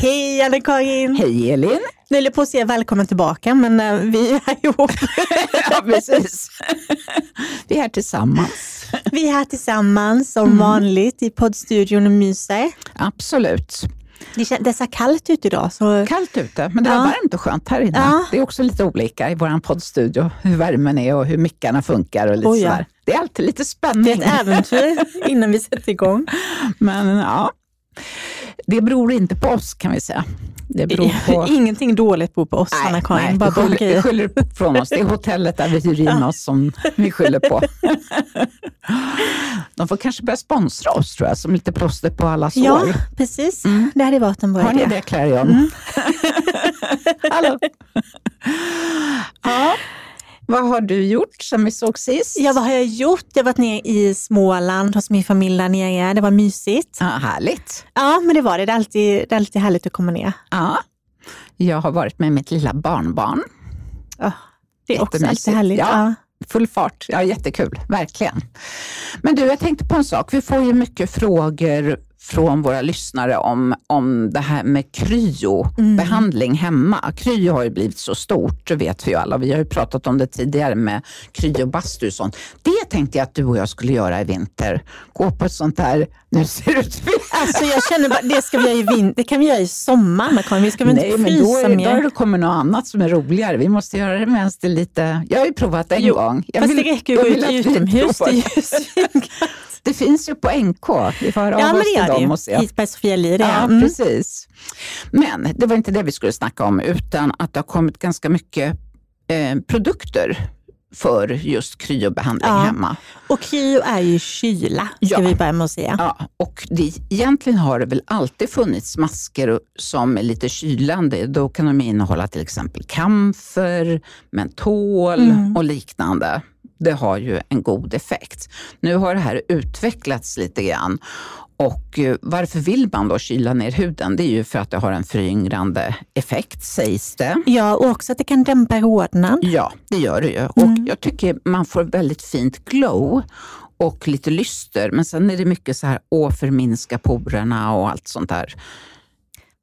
Hej Anna-Karin! Hej Elin! Nu höll jag på att säga välkommen tillbaka, men uh, vi är ihop. ja, precis. vi är här tillsammans. Vi är här tillsammans som mm. vanligt i poddstudion och myser. Absolut. Det, det är så kallt ute idag. Så... Kallt ute, men det är ja. varmt och skönt här inne. Ja. Det är också lite olika i vår poddstudio, hur värmen är och hur mickarna funkar och lite oh, ja. Det är alltid lite spänning. Det är ett äventyr innan vi sätter igång. Men ja, det beror inte på oss kan vi säga. Det beror på... Ingenting dåligt beror på oss, Anna-Karin. Bara skyller, vi skyller från oss. Det är hotellet där vi hyr in oss som vi skyller på. De får kanske börja sponsra oss tror jag, som lite plåster på alla sår. Ja, precis. Mm. Det hade varit en bra idé. Har ni det, Clarion? Mm. Hallå! ja. Vad har du gjort sen vi såg sist? Ja, vad har jag gjort? Jag har varit nere i Småland hos min familj där nere. Det var mysigt. Ja, härligt. Ja, men det var det. Det är alltid, det är alltid härligt att komma ner. Ja. Jag har varit med mitt lilla barnbarn. Ja, det är också alltid härligt. Ja. ja. Full fart. Ja, jättekul, verkligen. Men du, jag tänkte på en sak. Vi får ju mycket frågor från våra lyssnare om, om det här med kryobehandling mm. hemma. Kryo har ju blivit så stort, det vet vi ju alla. Vi har ju pratat om det tidigare med kryobastu och sånt. Det tänkte jag att du och jag skulle göra i vinter. Gå på ett sånt där, nu ser det ut Alltså jag känner bara, det ska vi göra i vinter, det kan vi göra i sommar Vi ska väl Nej, inte men då, är, då har det kommit något annat som är roligare. Vi måste göra det medan det är lite, jag har ju provat en jo, gång. Jag fast vill, det räcker ju att gå ut utomhus. Det finns ju på NK. Vi får höra ja, av oss till dem och se. Isberg Sofia Lir, ja, mm. precis. Men det var inte det vi skulle snacka om, utan att det har kommit ganska mycket eh, produkter för just kryobehandling ja. hemma. Och kryo är ju kyla, ska ja. vi börja med att säga. Ja, och det, egentligen har det väl alltid funnits masker som är lite kylande. Då kan de innehålla till exempel kamfer, mentol mm. och liknande det har ju en god effekt. Nu har det här utvecklats lite grann och eh, varför vill man då kyla ner huden? Det är ju för att det har en föryngrande effekt, sägs det. Ja, och också att det kan dämpa rodnad. Ja, det gör det ju. Mm. Och jag tycker man får väldigt fint glow och lite lyster. Men sen är det mycket så här, åh, förminska porerna och allt sånt där.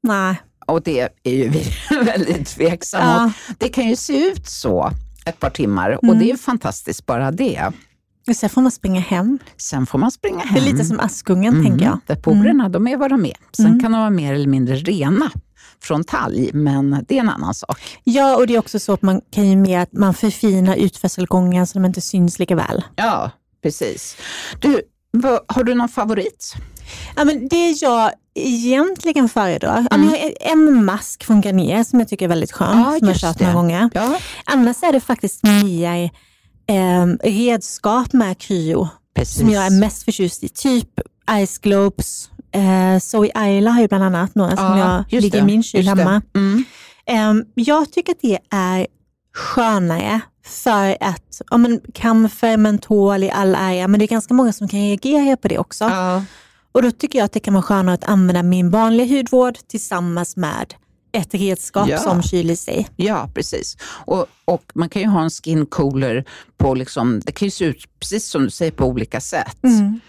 Nej. Och det är ju vi väldigt tveksamma ja. Det kan ju se ut så ett par timmar mm. och det är fantastiskt bara det. Sen får man springa hem. Sen får man springa hem. Det är lite som Askungen, mm. tänker jag. Där porerna, mm. de är vad de är. Sen mm. kan de vara mer eller mindre rena från talg, men det är en annan sak. Ja, och det är också så att man kan ju med att man förfinar utförselgången så de inte syns lika väl. Ja, precis. Du, har du någon favorit? Ja, men det jag egentligen föredrar, mm. jag en mask från Garnier som jag tycker är väldigt skön, ja, som jag har kört några gånger. Ja. Annars är det faktiskt mer eh, redskap med kryo Precis. som jag är mest förtjust i. Typ Ice Globes, eh, Zoe Ayla har ju bland annat några ja, som jag ligger det. i min kyl hemma. Mm. Eh, jag tycker att det är skönare för att, ja men kamfer, mentol i all ära, men det är ganska många som kan reagera på det också. Ja. Och då tycker jag att det kan vara skönare att använda min vanliga hudvård tillsammans med ett redskap ja. som kyler sig. Ja, precis. Och, och, man kan ju ha en skin cooler på, liksom, det kan ju se ut precis som du säger på olika sätt. Mm.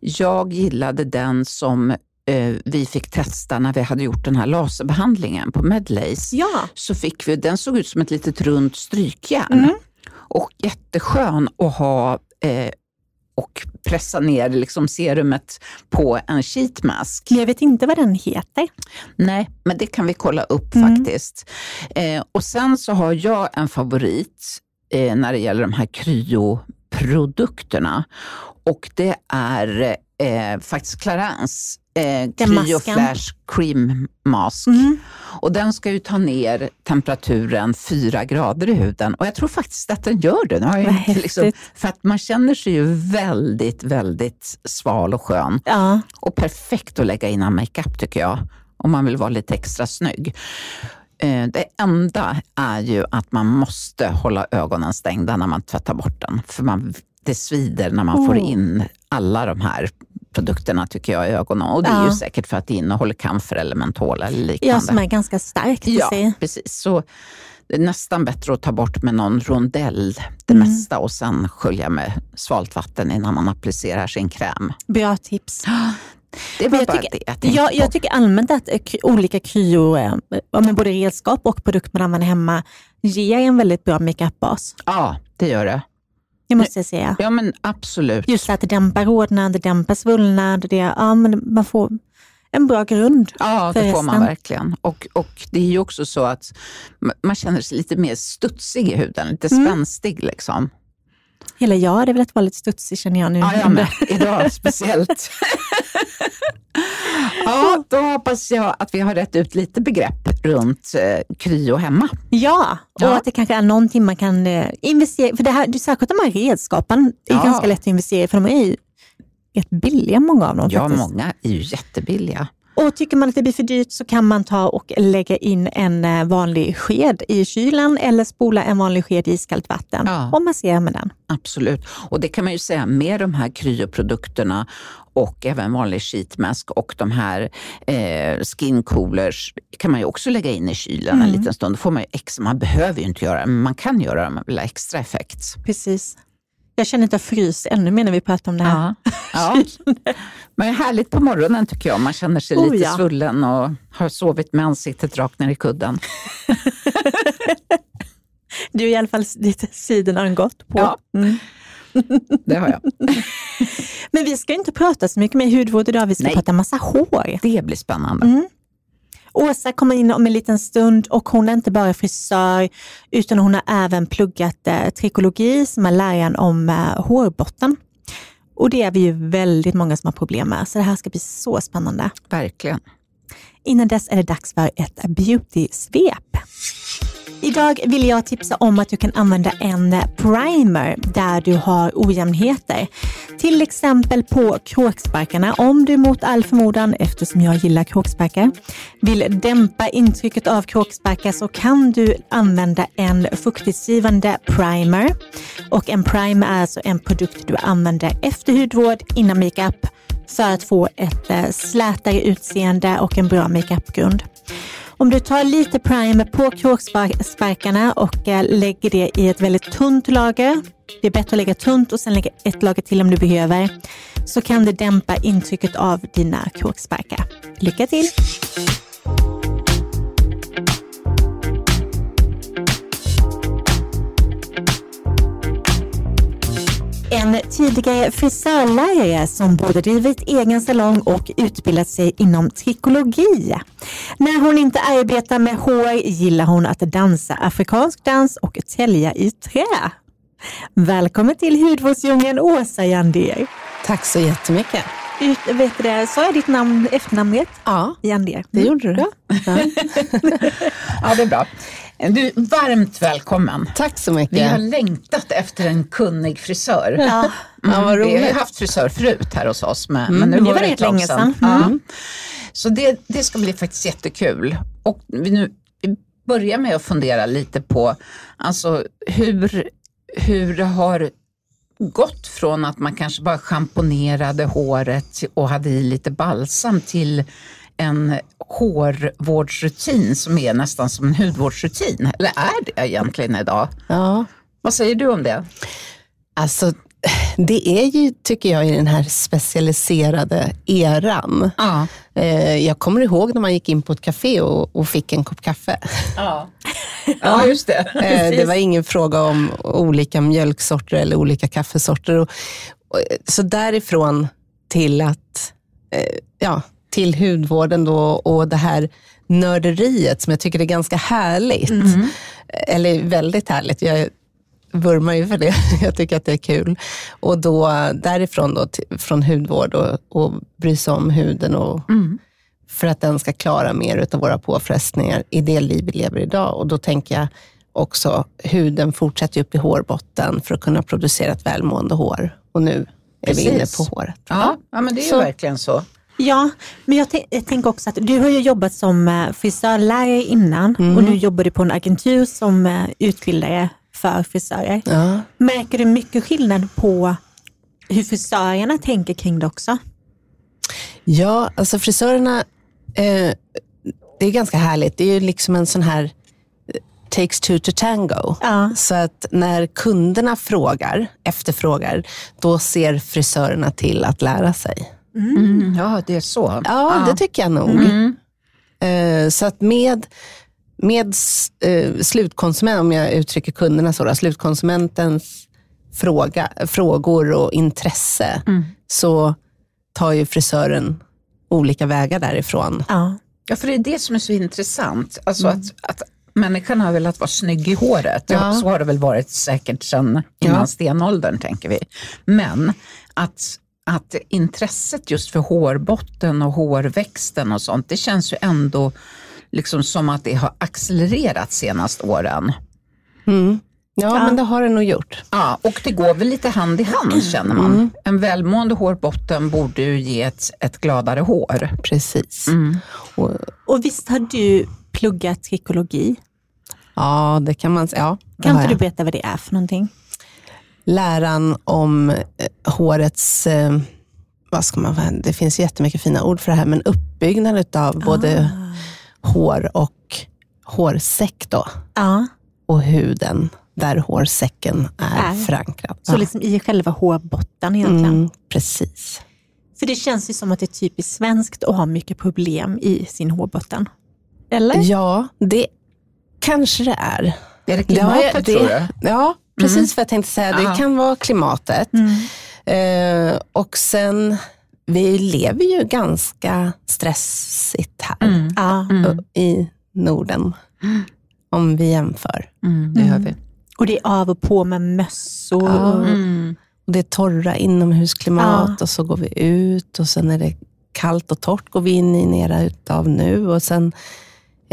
Jag gillade den som eh, vi fick testa när vi hade gjort den här laserbehandlingen på Medlace. Ja. Så fick vi, den såg ut som ett litet runt strykjärn. Mm. Och jätteskön att ha eh, och pressa ner liksom serumet på en sheetmask. Jag vet inte vad den heter. Nej, men det kan vi kolla upp mm. faktiskt. Eh, och sen så har jag en favorit eh, när det gäller de här kryoprodukterna och det är eh, faktiskt Clarence eh, Cryo Flash Cream Mask. Mm. Och den ska ju ta ner temperaturen fyra grader i huden och jag tror faktiskt att den gör det. inte, liksom, för att man känner sig ju väldigt, väldigt sval och skön. Ja. Och perfekt att lägga innan makeup tycker jag, om man vill vara lite extra snygg. Eh, det enda är ju att man måste hålla ögonen stängda när man tvättar bort den. För man, det svider när man oh. får in alla de här produkterna tycker jag i ögonen. Och det är ja. ju säkert för att det innehåller kamfer eller mentol eller liknande. Ja, som är ganska starkt Ja, sig. precis. Så det är nästan bättre att ta bort med någon rondell det mm. mesta och sen skölja med svalt vatten innan man applicerar sin kräm. Bra tips. Det var bara tycker, det jag, jag, jag tycker allmänt att eh, olika kryor, eh, både redskap och produkter man använder hemma, ger en väldigt bra makeupbas. Ja, det gör det. Det måste jag säga. Ja, men absolut. Just att det dämpar rodnad, det dämpar svullnad. Det, ja, men man får en bra grund. Ja, det får man verkligen. Och, och det är ju också så att man känner sig lite mer studsig i huden, lite mm. spänstig. Liksom. Hela jag hade velat vara lite studsig känner jag nu. Ja, jag med. Idag speciellt. ja, då hoppas jag att vi har rätt ut lite begrepp runt eh, kryo hemma. Ja, och ja. att det kanske är någonting man kan eh, investera För det här, särskilt de här redskapen är ja. ganska lätt att investera i, för de är ju rätt billiga många av dem. Ja, faktiskt. många är ju jättebilliga. Och tycker man att det blir för dyrt så kan man ta och lägga in en eh, vanlig sked i kylen eller spola en vanlig sked i iskallt vatten ja. och massera med den. Absolut, och det kan man ju säga med de här kryoprodukterna och även vanlig sheetmask och de här eh, skin coolers kan man ju också lägga in i kylen mm. en liten stund. Då får man ju extra, man behöver ju inte göra det, men man kan göra det med extra effekt. Precis. Jag känner att jag fryser ännu mer när vi pratar om det här. Ja. ja. Men härligt på morgonen tycker jag. Man känner sig oh, lite ja. svullen och har sovit med ansiktet rakt ner i kudden. du är i alla fall lite sidorna gått på. Ja, mm. det har jag. Men vi ska inte prata så mycket med hudvård idag. Vi ska Nej. prata massa hår. Det blir spännande. Mm. Åsa kommer in om en liten stund och hon är inte bara frisör utan hon har även pluggat eh, trikologi som är läran om eh, hårbotten. Och det är vi ju väldigt många som har problem med, så det här ska bli så spännande. Verkligen. Innan dess är det dags för ett beauty-svep. Idag vill jag tipsa om att du kan använda en primer där du har ojämnheter. Till exempel på kråksparkarna om du mot all förmodan, eftersom jag gillar kråksparkar, vill dämpa intrycket av kråksparkar så kan du använda en fuktighetsgivande primer. Och en primer är alltså en produkt du använder efter hudvård, innan makeup för att få ett eh, slätare utseende och en bra makeupgrund. Om du tar lite primer på kråksparkarna och eh, lägger det i ett väldigt tunt lager, det är bättre att lägga tunt och sen lägga ett lager till om du behöver, så kan det dämpa intrycket av dina kråksparkar. Lycka till! En tidigare frisörlärare som både drivit egen salong och utbildat sig inom trikologi. När hon inte arbetar med hår gillar hon att dansa afrikansk dans och tälja i trä. Välkommen till hudvårdsdjungeln Åsa Jandir. Tack så jättemycket. Ut, vet du sa jag ditt namn, efternamn rätt? Ja, Jandir. det gjorde du. Ja. ja, det är bra. Du, varmt välkommen. Tack så mycket. Vi har längtat efter en kunnig frisör. Ja, mm. ja vad roligt. Vi har ju haft frisör förut här hos oss, men, mm. men nu det var det ett länge sedan. sedan. Mm. Så det, det ska bli faktiskt jättekul. Och vi nu vi börjar med att fundera lite på alltså, hur, hur det har gått från att man kanske bara schamponerade håret och hade i lite balsam till en hårvårdsrutin som är nästan som en hudvårdsrutin. Eller är det egentligen idag? Ja. Vad säger du om det? Alltså, det är ju, tycker jag, i den här specialiserade eran. Ja. Eh, jag kommer ihåg när man gick in på ett café och, och fick en kopp kaffe. Ja, ja just det. Eh, det var ingen fråga om olika mjölksorter eller olika kaffesorter. Så därifrån till att eh, ja, till hudvården då och det här nörderiet som jag tycker är ganska härligt. Mm. Eller väldigt härligt. Jag vurmar ju för det. Jag tycker att det är kul. Och då därifrån då, till, från hudvård och, och bry sig om huden och mm. för att den ska klara mer av våra påfrestningar i det liv vi lever idag. Och då tänker jag också, huden fortsätter upp i hårbotten för att kunna producera ett välmående hår. Och nu är Precis. vi inne på håret. Ja, ja men det är ju så, verkligen så. Ja, men jag, jag tänker också att du har ju jobbat som eh, frisörlärare innan mm. och nu jobbar du på en agentur som eh, utbildare för frisörer. Ja. Märker du mycket skillnad på hur frisörerna tänker kring det också? Ja, alltså frisörerna, eh, det är ganska härligt. Det är ju liksom en sån här eh, takes two to tango. Ja. Så att när kunderna frågar, efterfrågar, då ser frisörerna till att lära sig. Mm. Mm, ja, det är så. Ja, ja. det tycker jag nog. Mm. Eh, så att med, med eh, slutkonsument, om jag uttrycker kunderna så, då, slutkonsumentens fråga, frågor och intresse, mm. så tar ju frisören olika vägar därifrån. Ja. ja, för det är det som är så intressant. Alltså mm. att, att människan har velat vara snygg i håret. Ja. Så har det väl varit säkert sedan innan ja. stenåldern, tänker vi. Men att, att intresset just för hårbotten och hårväxten och sånt, det känns ju ändå liksom som att det har accelererat senaste åren. Mm. Ja, ja, men det har det nog gjort. Ja, och det går väl lite hand i hand känner man. Mm. En välmående hårbotten borde ju ge ett, ett gladare hår. Precis. Mm. Och, och visst har du pluggat trikologi? Ja, det kan man säga. Ja, kan inte du berätta vad det är för någonting? Läran om eh, hårets, eh, vad ska man det finns jättemycket fina ord för det här, men uppbyggnad av både ah. hår och hårsäck då. Ah. Och huden där hårsäcken är, är. förankrad. Så ja. liksom i själva hårbotten egentligen? Mm, precis. För det känns ju som att det är typiskt svenskt att ha mycket problem i sin hårbotten. Eller? Ja, det kanske det är. Är det klimatet det, tror du? Ja, precis mm. vad jag tänkte säga. Det kan vara klimatet. Mm. Eh, och sen, vi lever ju ganska stressigt här mm. i Norden. Om vi jämför. Mm, det gör vi. Och det är av och på med mössor. Ja. Mm. Och det är torra inomhusklimat ja. och så går vi ut och sen är det kallt och torrt går vi in i nera utav nu och sen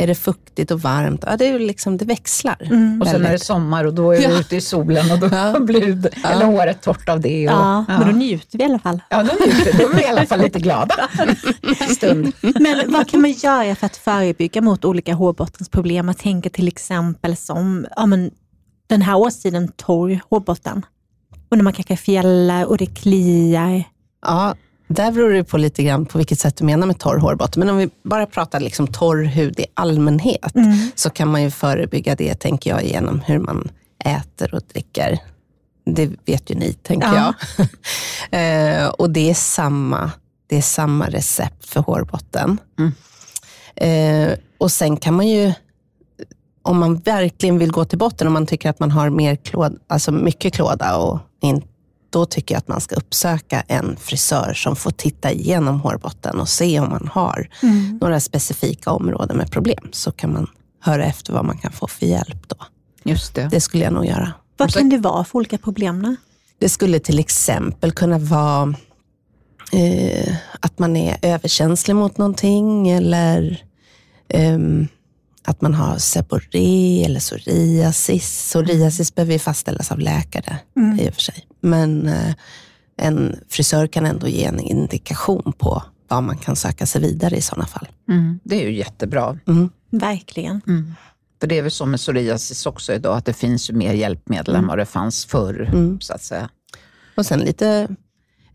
är det fuktigt och varmt. Ja, det, är liksom, det växlar. Mm. Och sen är det sommar och då är vi ja. ute i solen och då ja. blir ja. eller håret torrt av det. Och, ja, men då njuter vi i alla fall. Ja, då njuter Då är vi i alla fall lite glada en stund. Men vad kan man göra för att förebygga mot olika hårbottensproblem? Jag tänker till exempel som ja, men den här årstiden torr hårbotten. Och när man kanske fjällar och det kliar. Ja, där beror det på lite grann på vilket sätt du menar med torr hårbotten. Men om vi bara pratar liksom torr hud i allmänhet, mm. så kan man ju förebygga det, tänker jag, genom hur man äter och dricker. Det vet ju ni, tänker ja. jag. eh, och det är, samma, det är samma recept för hårbotten. Mm. Eh, och sen kan man ju om man verkligen vill gå till botten, om man tycker att man har mer klåd, alltså mycket klåda, och in, då tycker jag att man ska uppsöka en frisör som får titta igenom hårbotten och se om man har mm. några specifika områden med problem. Så kan man höra efter vad man kan få för hjälp då. Just det. Det skulle jag nog göra. Vad kan det vara för olika problem? Det skulle till exempel kunna vara eh, att man är överkänslig mot någonting eller um, att man har seborré eller psoriasis. Psoriasis behöver ju fastställas av läkare mm. i och för sig. Men eh, en frisör kan ändå ge en indikation på var man kan söka sig vidare i sådana fall. Mm. Det är ju jättebra. Mm. Verkligen. Mm. För det är väl så med psoriasis också idag, att det finns ju mer hjälpmedel än mm. vad det fanns förr. Mm. Så att säga. Och sen lite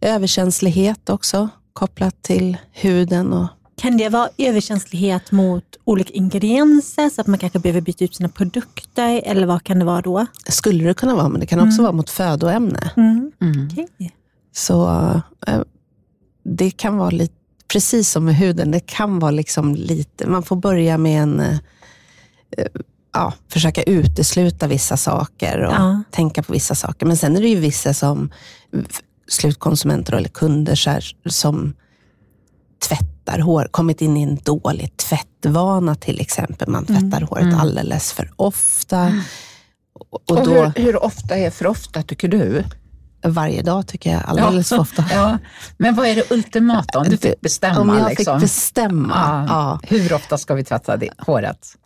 överkänslighet också, kopplat till huden och kan det vara överkänslighet mot olika ingredienser, så att man kanske behöver byta ut sina produkter, eller vad kan det vara då? Skulle det kunna vara, men det kan också mm. vara mot födoämne. Mm. Mm. Okay. Så äh, det kan vara lite, precis som med huden, det kan vara liksom lite, man får börja med en, äh, ja, försöka utesluta vissa saker och ja. tänka på vissa saker. Men sen är det ju vissa som slutkonsumenter eller kunder så här, som tvättar hår, kommit in i en dålig tvättvana till exempel. Man tvättar mm. håret mm. alldeles för ofta. Mm. Och, och, då, hur, hur, ofta är för ofta tycker du? Varje dag tycker jag, alldeles ja. för ofta. Ja. Men vad är det ultimata om du fick bestämma? Om jag liksom? fick bestämma? Ja. ja. Hur ofta ska vi tvätta det, håret?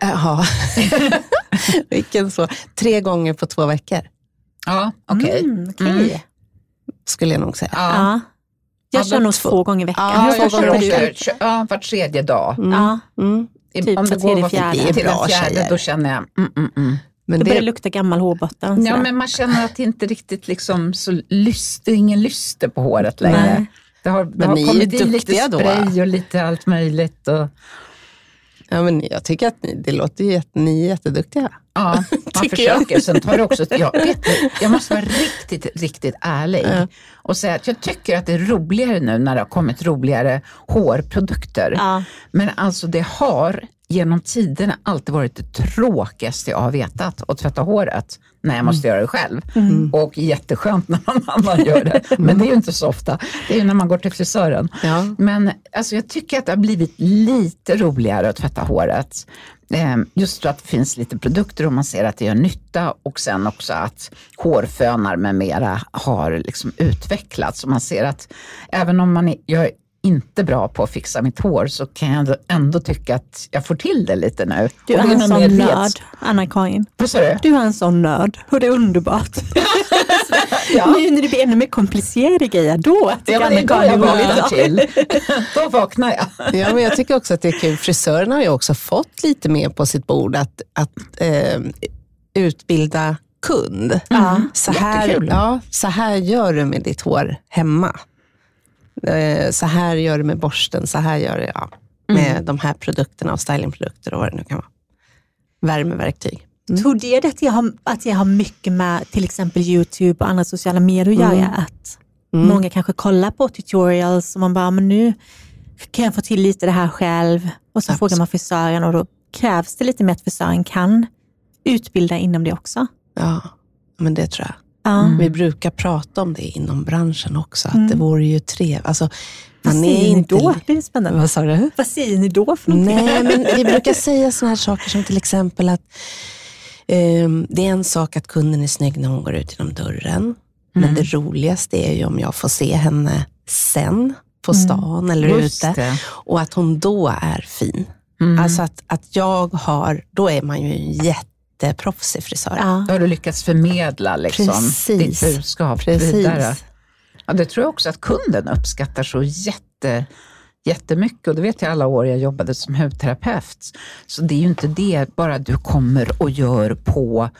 Ja, vilken så. Tre gånger på två veckor. Ja, okej. Okay. Mm, okay. mm. Skulle jag nog säga. Ja. Jag kör nog två gånger i veckan. Ja, jag kör också, ja, var tredje dag. Mm. Ja. Mm. Typ Om det går var fjärde. till den fjärde, då känner jag mm, mm, mm. Men då det börjar det lukta gammal hårbotten. Ja, men man känner att det inte riktigt liksom så lyst, det är ingen lyster på håret längre. Nej. Det har, det har kommit i lite spray då. och lite allt möjligt. Och... Ja, men jag tycker att ni, det låter ju, ni är jätteduktiga. Ja, man försöker. Jag. Sen tar det också, jag, vet, jag måste vara riktigt, riktigt ärlig ja. Och säga att jag tycker att det är roligare nu när det har kommit roligare hårprodukter. Ja. Men alltså det har genom tiderna alltid varit det tråkigaste jag har vetat att tvätta håret när jag måste mm. göra det själv. Mm. Och jätteskönt när någon annan gör det. Men det är ju inte så ofta. Det är ju när man går till frisören. Ja. Men alltså, jag tycker att det har blivit lite roligare att tvätta håret. Ehm, just just att det finns lite produkter och man ser att det gör nytta och sen också att hårfönar med mera har liksom utvecklats. Och man ser att även om man gör inte bra på att fixa mitt hår så kan jag ändå tycka att jag får till det lite nu. Du är en sån nörd, Anna-Karin. Vad sa du? Du är en sån nörd och det är underbart. ja. Nu när det blir ännu mer komplicerade grejer, då tycker ja, Anna-Karin jag vaknar till. då vaknar jag. ja, men jag tycker också att det är kul. Frisörerna har ju också fått lite mer på sitt bord att, att eh, utbilda kund. Mm. Så, här, ja, så här gör du med ditt hår hemma. Eh, så här gör du med borsten, så här gör du ja, med mm. de här produkterna och stylingprodukter och vad det nu kan vara. Värmeverktyg. Mm. Tror det att jag, har, att jag har mycket med till exempel YouTube och andra sociala medier att göra? Mm. Att mm. många kanske kollar på tutorials och man bara, men nu kan jag få till lite det här själv. Och så Absolut. frågar man frisören och då krävs det lite mer att frisören kan utbilda inom det också. Ja, men det tror jag. Mm. Vi brukar prata om det inom branschen också, att mm. det vore ju trevligt. Alltså, vad säger ni då? Det är spännande. Vad sa du? Vad säger ni då för någonting? Nej, men vi brukar säga sådana här saker som till exempel att um, det är en sak att kunden är snygg när hon går ut genom dörren. Mm. Men det roligaste är ju om jag får se henne sen på mm. stan eller Just ute det. och att hon då är fin. Mm. Alltså att, att jag har, då är man ju en jätte jätteproffsig frisör. Ja. Då har du lyckats förmedla liksom, ditt budskap Precis. vidare. Ja, det tror jag också att kunden uppskattar så jätte, jättemycket. Och det vet jag alla år jag jobbade som hudterapeut. Så det är ju inte det bara du kommer och gör på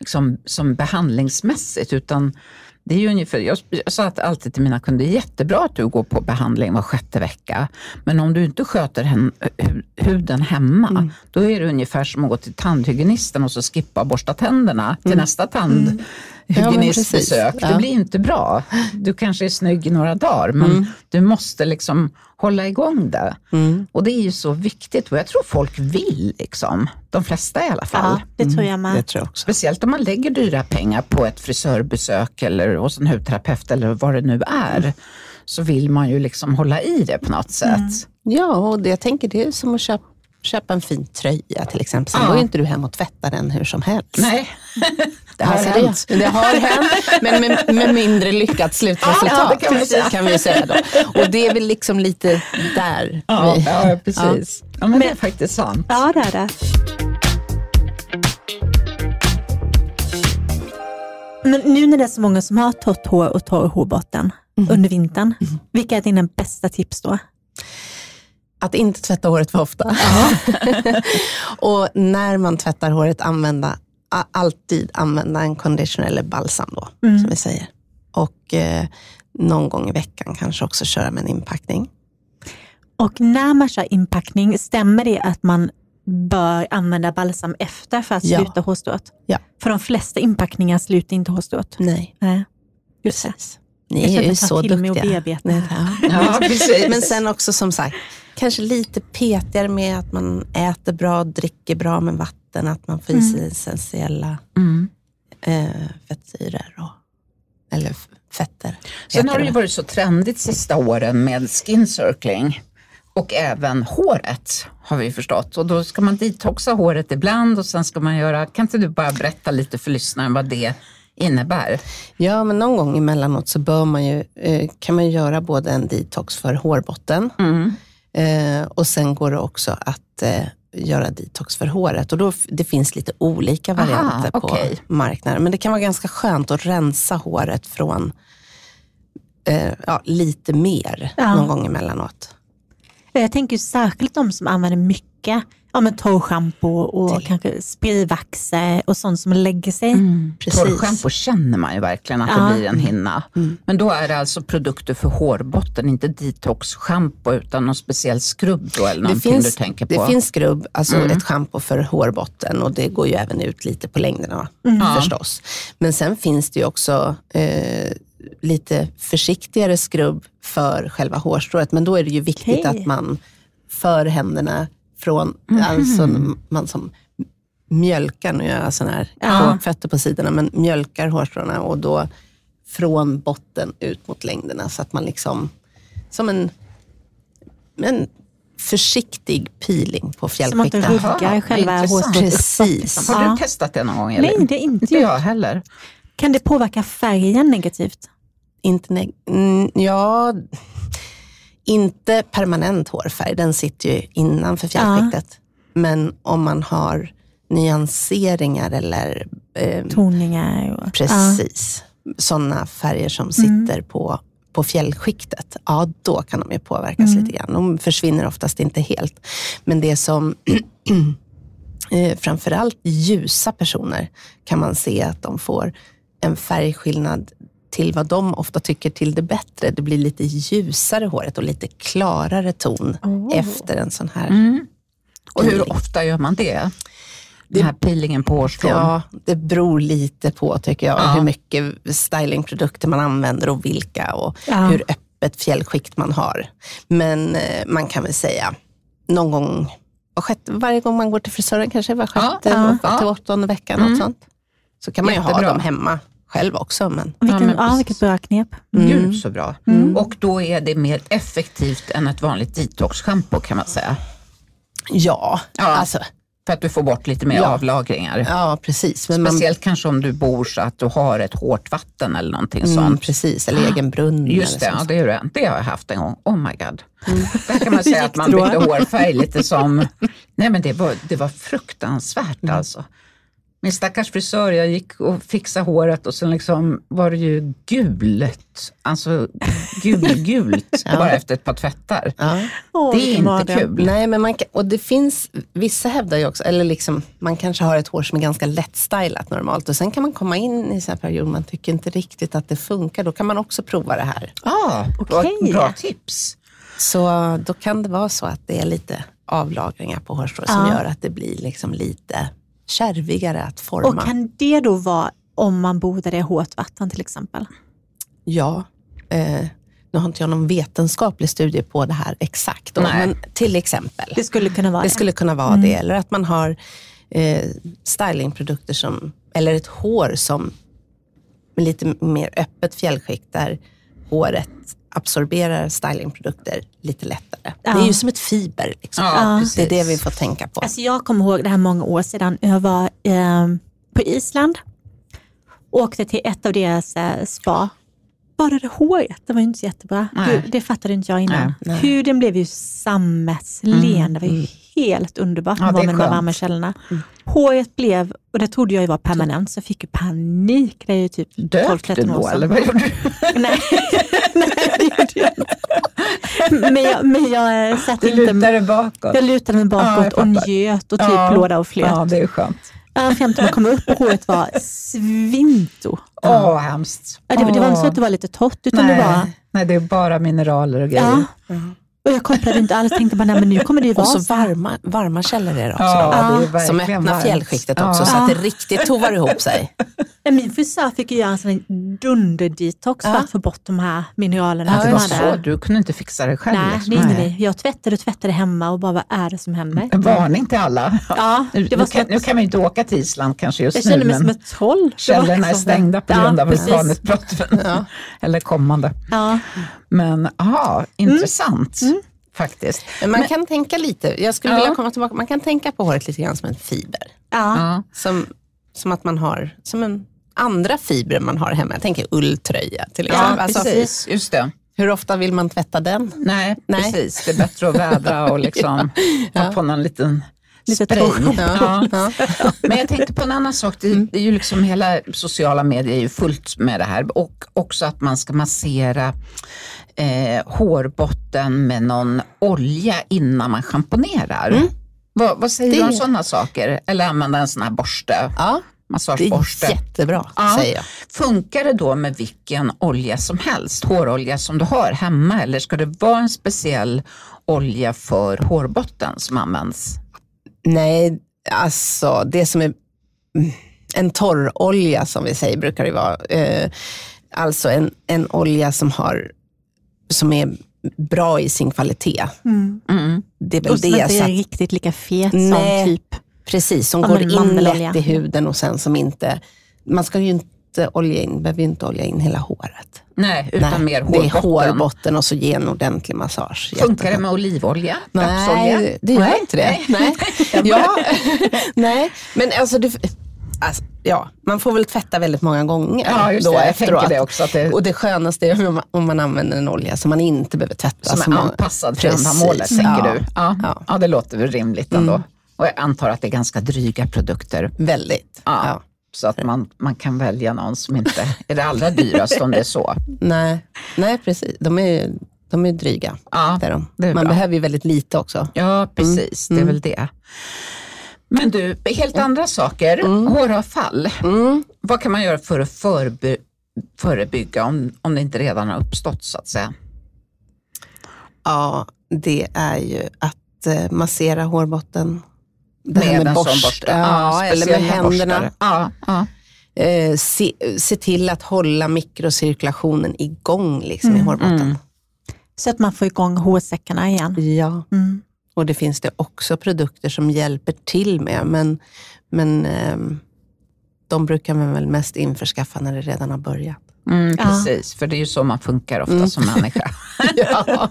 liksom, som behandlingsmässigt, utan det är ju ungefär, jag, jag sa alltid till mina kunder, jättebra att du går på behandling var sjätte vecka, men om du inte sköter hem, huden hemma, mm. då är det ungefär som att gå till tandhygienisten och så skippa borsta tänderna till mm. nästa tandhygienistbesök. Ja, det blir inte bra. Du kanske är snygg i några dagar, men mm. du måste liksom hålla igång det. Mm. Och det är ju så viktigt och jag tror folk vill, liksom. de flesta i alla fall. Ja, det tror jag med. Mm, det tror jag också. Speciellt om man lägger dyra pengar på ett frisörbesök eller hos en hudterapeut eller vad det nu är, mm. så vill man ju liksom hålla i det på något sätt. Mm. Ja, och det, jag tänker det är som att köpa köpa en fin tröja till exempel. Sen ja. går inte du hem och tvättar den hur som helst. Nej, det har alltså hänt. Det, det, har hänt, men med, med mindre lyckat slutresultat ja, det kan, vi säga. kan vi säga då. Och det är väl liksom lite där ja, vi... Ja, precis. Ja. ja men, men det är faktiskt sant. Ja, det är det. Men nu när det är så många som har torrt hår och torr hårbotten mm. under vintern, mm. vilka är dina bästa tips då? Att inte tvätta håret för ofta. och när man tvättar håret, använda, alltid använda en conditioner eller balsam då, mm. som vi säger. Och eh, någon gång i veckan kanske också köra med en inpackning. Och när man kör inpackning, stämmer det att man bör använda balsam efter för att ja. sluta hårstrået? Ja. För de flesta inpackningar slutar inte hårstrået? Nej. Nej. Precis. Ni är ju så duktiga. Ja. ja. Men sen också som sagt, kanske lite petigare med att man äter bra, dricker bra med vatten, att man får i sig mm. essentiella mm. eh, fettsyror. Och, eller fetter. Sen har det ju varit så trendigt sista åren med skin circling och även håret har vi förstått. Och då ska man detoxa håret ibland och sen ska man göra, kan inte du bara berätta lite för lyssnaren vad det innebär? Ja, men någon gång emellanåt så bör man ju, eh, kan man göra både en detox för hårbotten mm. eh, och sen går det också att eh, göra detox för håret. Och då, det finns lite olika varianter Aha, okay. på marknaden. Men det kan vara ganska skönt att rensa håret från eh, ja, lite mer ja. någon gång emellanåt. Jag tänker särskilt de som använder mycket ja, men torrschampo och Till. kanske sprayvax och sånt som lägger sig. Mm, Torrschampo känner man ju verkligen att ja. det blir en hinna. Mm. Men då är det alltså produkter för hårbotten, inte detox-schampo utan någon speciell skrubb då, eller någonting finns, du tänker på? Det finns skrubb, alltså mm. ett schampo för hårbotten och det går ju även ut lite på längderna mm. förstås. Men sen finns det ju också eh, lite försiktigare skrubb för själva hårstrået. Men då är det ju viktigt okay. att man för händerna från, mm. alltså man som mjölkar, nu gör jag sådana här ja. fötter på sidorna, men mjölkar hårstråna och då från botten ut mot längderna så att man liksom, som en, en försiktig peeling på fjällskikten. Som att du ruggar själva hårstrået Precis. Har du testat det någon gång? Eller? Nej, det är inte, inte jag heller. Kan det påverka färgen negativt? Inte mm, ja, inte permanent hårfärg, den sitter ju innanför fjällskiktet. Ja. Men om man har nyanseringar eller eh, toningar. Och, precis, ja. sådana färger som sitter mm. på, på fjällskiktet, ja då kan de ju påverkas mm. lite grann. De försvinner oftast inte helt. Men det som eh, framförallt ljusa personer kan man se att de får en färgskillnad till vad de ofta tycker till det bättre. Det blir lite ljusare håret och lite klarare ton oh. efter en sån här mm. Och hur ofta gör man det? Den här peelingen på hårstrån? Ja, det beror lite på tycker jag, ja. hur mycket stylingprodukter man använder och vilka och ja. hur öppet fjällskikt man har. Men eh, man kan väl säga någon gång, varje gång man går till frisören kanske, var sjätte, ja, ja. till åttonde veckan, mm. något sånt. Så kan man Jättebra. ju ha dem hemma själv också. Men... Vilken, ja, ja, vilket bra knep. Mm. Gud så bra. Mm. Och då är det mer effektivt än ett vanligt detox-schampo kan man säga. Ja, ja. Alltså, för att du får bort lite mer ja. avlagringar. Ja, precis. Men Speciellt man... kanske om du bor så att du har ett hårt vatten eller någonting mm, sånt. Precis, eller egen brunn. Just det, ja, det, är det. det har jag haft en gång. Oh my god. Mm. Där kan man säga att man bytte hårfärg lite som... Nej men det var, det var fruktansvärt mm. alltså. Min stackars frisör, jag gick och fixade håret och sen liksom var det ju gult. Alltså gulgult ja. bara efter ett par tvättar. Ja. det är inte det. kul. Nej, men man kan, och det finns, vissa hävdar ju också, eller liksom, man kanske har ett hår som är ganska lättstylat normalt och sen kan man komma in i en period man tycker inte riktigt att det funkar. Då kan man också prova det här. Ah, okay. Bra tips. Så då kan det vara så att det är lite avlagringar på hårstrået ja. som gör att det blir liksom lite kärvigare att forma. Och kan det då vara om man bodar i hårt vatten till exempel? Ja. Eh, nu har inte jag någon vetenskaplig studie på det här exakt, då, men till exempel. Det skulle kunna vara det. skulle kunna vara mm. det. Eller att man har eh, stylingprodukter som, eller ett hår som med lite mer öppet fjällskikt där håret absorberar stylingprodukter lite lättare. Ja. Det är ju som ett fiber. Liksom. Ja, det är det vi får tänka på. Alltså jag kommer ihåg det här många år sedan. Jag var eh, på Island, åkte till ett av deras eh, spa. Bara det håret, det var ju inte så jättebra. Hur, det fattade inte jag innan. Nej. Huden blev ju sammetslen. Mm. Det var ju mm. Helt underbart ja, med de varma källorna. Mm. Håret blev, och det trodde jag var permanent, så jag fick ju panik. Det är ju typ 12-13 år sedan. Eller vad gjorde du? Nej. Nej, det gjorde jag inte. Men jag, men jag satt du inte... Du lutade bakåt? Jag lutade mig bakåt ja, och njöt och typ ja, låda och flöt. Ja, det är skönt. Fram till man kom upp och håret var svinto. Åh, oh, hemskt. Ja, det, det, var inte så att det var lite torrt, utan nej, det var... Nej, det är bara mineraler och grejer. Ja. Och jag kopplade inte alls, tänkte bara, nej men nu kommer det ju vara Och så varma, varma källor är det också. Ja, det är som öppnar fjällskiktet också, ja. så att det riktigt tovar ihop sig. Min frisör fick ju göra en sån dunder-detox för att få bort de här mineralerna. Ja, som så, du kunde inte fixa det själv? Nej, liksom. det är ingen Jag tvättade och tvättade hemma och bara, vad är det som händer? En varning till alla. Ja, det var nu, kan, nu kan man inte åka till Island kanske just jag nu. Jag kände mig som ett troll. Källorna är stängda på grund av vulkanutbrott. Ja. Eller kommande. Ja. Men aha, intressant. Mm. Mm faktiskt. Men man Men, kan tänka lite, jag skulle ja. vilja komma tillbaka, man kan tänka på håret lite grann som en fiber. Ja. Som, som att man har, som en andra fibrer man har hemma. Jag tänker ulltröja till exempel. Ja, alltså, precis. Just det. Hur ofta vill man tvätta den? Nej, Nej. precis. Det är bättre att vädra och liksom ja. ha på någon liten Lite spray. Ja. Ja. Men jag tänkte på en annan sak. Det, det, är ju liksom hela sociala medier är ju fullt med det här och också att man ska massera eh, hårbotten med någon olja innan man schamponerar. Mm. Vad, vad, säger det... du om sådana saker? Eller använda en sån här borste? Ja, massageborste. Det är jättebra, ja. säger jag. Funkar det då med vilken olja som helst, hårolja som du har hemma, eller ska det vara en speciell olja för hårbotten som används? Nej, alltså det som är en torrolja som vi säger brukar det vara. Eh, alltså en, en olja som, har, som är bra i sin kvalitet. Mm. Mm. Det är väl och det. inte är riktigt lika fet nej, som typ Precis, som går in lätt i huden och sen som inte, man ska ju inte olja in, behöver ju inte olja in hela håret. Nej, utan Nej, mer hårbotten. Det är hårbotten och så ge en ordentlig massage. Funkar det med olivolja? Nej, det gör Nej. inte det. Nej. ja. Nej, men alltså, du, alltså, ja, man får väl tvätta väldigt många gånger ja, just då efteråt. Det också, det... Och det skönaste är om man, om man använder en olja som man inte behöver tvätta. Som är anpassad för ändamålet, tänker ja. du? Ja. Ja. ja, det låter väl rimligt ändå. Mm. Och jag antar att det är ganska dryga produkter. Väldigt. Ja. ja. Så att man, man kan välja någon som inte är det allra dyraste om det är så. Nej, Nej precis. De är, de är dryga. Ja, det är de. Det är man bra. behöver ju väldigt lite också. Ja, precis. Mm. Det är väl det. Men du, helt andra saker. Mm. Håravfall. Mm. Vad kan man göra för att förby förebygga om, om det inte redan har uppstått så att säga? Ja, det är ju att eh, massera hårbotten med, med en borst, borste. Ja, eller med händerna. Ja, ja. Eh, se, se, till att hålla mikrocirkulationen igång liksom, mm, i hårbotten. Mm. Så att man får igång hårsäckarna igen. Ja, mm. Och det finns det också produkter som hjälper till med, men, men eh, de brukar man väl mest införskaffa när det redan har börjat. Mm, precis, ja. för det är ju så man funkar ofta mm. som människa. ja.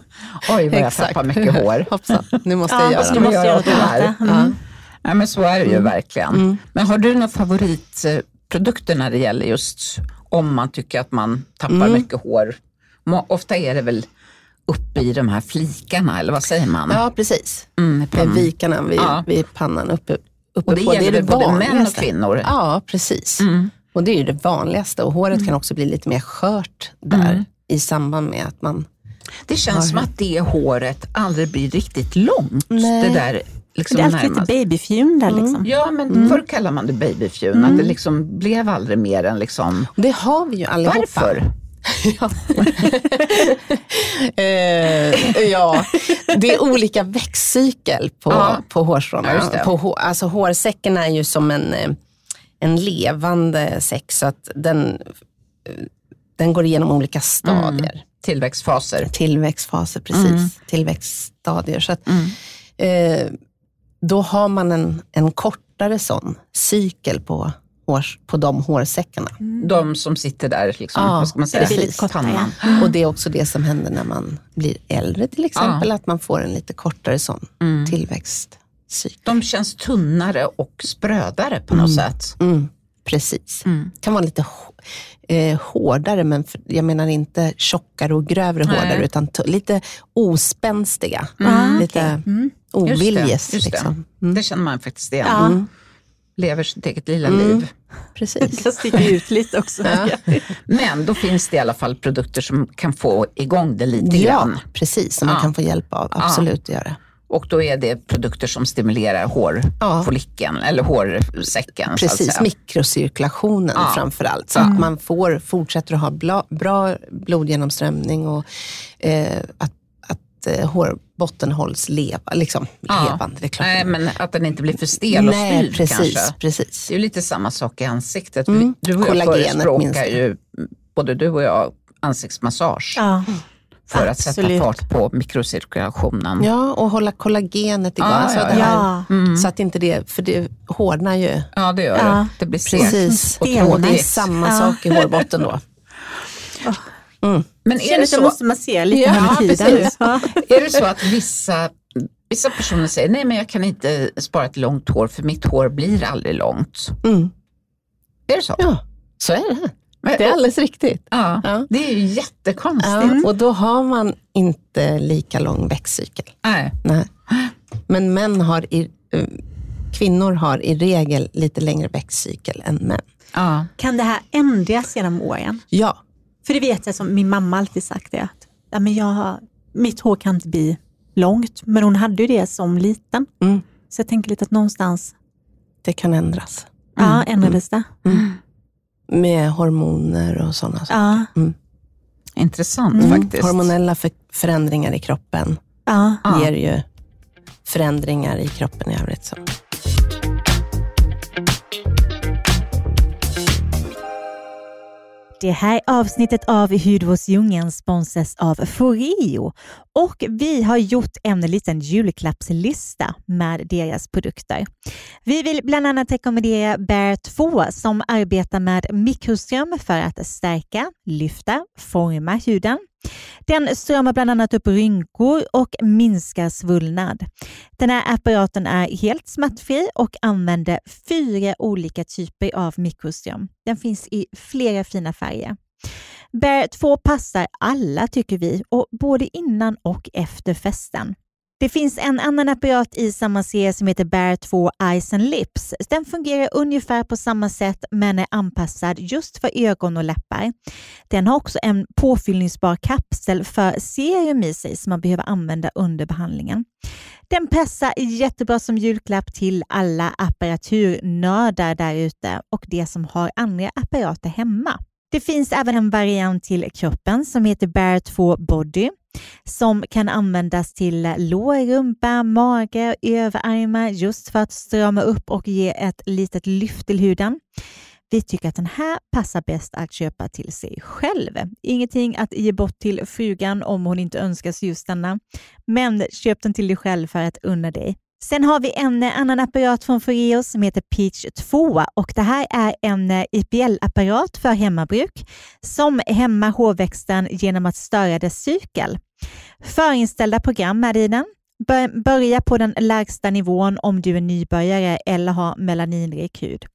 Oj, vad jag tappar mycket hår. Hoppsan, nu måste jag göra det. Nu måste jag göra det här. Mm. Ja, men så är det ju mm. verkligen. Mm. Men har du några favoritprodukter när det gäller just om man tycker att man tappar mm. mycket hår? Ofta är det väl uppe i de här flikarna, eller vad säger man? Ja, precis. Mm, Vikarna vid, ja. vid pannan uppe, uppe och det på. Gäller det är det både vanligaste. män och kvinnor? Ja, precis. Mm. Och det är ju det vanligaste och håret mm. kan också bli lite mer skört där mm. i samband med att man det känns har... som att det håret aldrig blir riktigt långt. Nej. Det där Liksom det är alltid lite babyfjun där. Liksom. Mm. Ja, men mm. förr kallade man det babyfjun. Mm. Att det liksom blev aldrig mer än liksom... Det har vi ju allihopa. Varför? Ja. uh, ja, det är olika växtcykel på, ja. på hårstråna. Ja, på, alltså, hårsäcken är ju som en, eh, en levande säck, så att den, den går igenom olika stadier. Mm. Tillväxtfaser. Tillväxtfaser, precis. Mm. Tillväxtstadier. Så att, mm. eh, då har man en, en kortare sån cykel på, hårs, på de hårsäckarna. Mm. De som sitter där, liksom, ja, vad ska man säga, precis. pannan. Ja. Och det är också det som händer när man blir äldre till exempel, ja. att man får en lite kortare sån mm. tillväxtcykel. De känns tunnare och sprödare på något mm. sätt. Mm. Precis. Mm. kan vara lite eh, hårdare, men för, jag menar inte tjockare och grövre Nej. hårdare, utan lite ospänstiga. Mm. Lite mm. oviljes. Just det, liksom. mm. det känner man faktiskt igen. Ja. Mm. Lever sitt eget lilla mm. liv. Precis. Kan sticka ut lite också. ja. Men då finns det i alla fall produkter som kan få igång det lite ja, grann. Ja, precis. Som man kan få hjälp av. Absolut ja. göra. Och då är det produkter som stimulerar hårfollikeln ja. eller hårsäcken. Precis, mikrocirkulationen ja. framför allt. Så mm. att man får, fortsätter att ha bla, bra blodgenomströmning och eh, att, att eh, hårbotten hålls leva, liksom, ja. levande. Det Nej, men att den inte blir för stel och Nej, styrd precis, kanske. Precis. Det är ju lite samma sak i ansiktet. Mm. Du och jag förespråkar ju, både du och jag, ansiktsmassage. Ja för Absolut. att sätta fart på mikrocirkulationen. Ja, och hålla kollagenet igång. Ah, så, ja, ja. Mm. så att inte det, för det hårdnar ju. Ja, det gör ja. det. Det blir Precis. Och det är samma ja. sak i hårbotten då. Mm. Men är det så, måste massera lite ja, tiden. är det så att vissa, vissa personer säger, nej men jag kan inte spara ett långt hår för mitt hår blir aldrig långt. Mm. Är det så? Ja, så är det. Det är alldeles riktigt. Ja, ja. Det är ju jättekonstigt. Ja, och då har man inte lika lång växtcykel. Nej. Nej. Men män har i, eh, kvinnor har i regel lite längre växtcykel än män. Ja. Kan det här ändras genom åren? Ja. För det vet jag som min mamma alltid sagt det, att ja, men jag, mitt hår kan inte bli långt, men hon hade ju det som liten. Mm. Så jag tänker lite att någonstans... Det kan ändras. Ja, mm. ändrades det? Mm. Med hormoner och sådana saker. Ja. Mm. Intressant faktiskt. Hormonella för förändringar i kroppen ja. ger ju förändringar i kroppen i övrigt. Så. Det här avsnittet av Hudvårdsdjungeln sponsras av Foreo och vi har gjort en liten julklappslista med deras produkter. Vi vill bland annat rekommendera Bear 2 som arbetar med mikroström för att stärka, lyfta, forma huden. Den strömmar bland annat upp rynkor och minskar svullnad. Den här apparaten är helt smärtfri och använder fyra olika typer av mikroström. Den finns i flera fina färger. Bear 2 passar alla tycker vi, och både innan och efter festen. Det finns en annan apparat i samma serie som heter Bear 2 Eyes and Lips. Den fungerar ungefär på samma sätt men är anpassad just för ögon och läppar. Den har också en påfyllningsbar kapsel för serum i sig som man behöver använda under behandlingen. Den passar jättebra som julklapp till alla apparaturnördar där ute och de som har andra apparater hemma. Det finns även en variant till kroppen som heter Bear 2 Body som kan användas till lår, rumpa, mage, överarmar just för att strama upp och ge ett litet lyft till huden. Vi tycker att den här passar bäst att köpa till sig själv. Ingenting att ge bort till frugan om hon inte önskar just denna, men köp den till dig själv för att unna dig. Sen har vi en annan apparat från Foreo som heter Peach 2 och det här är en IPL-apparat för hemmabruk som hämmar hårväxten genom att störa dess cykel. Förinställda program är i den. Börja på den lägsta nivån om du är nybörjare eller har melaninrik hud.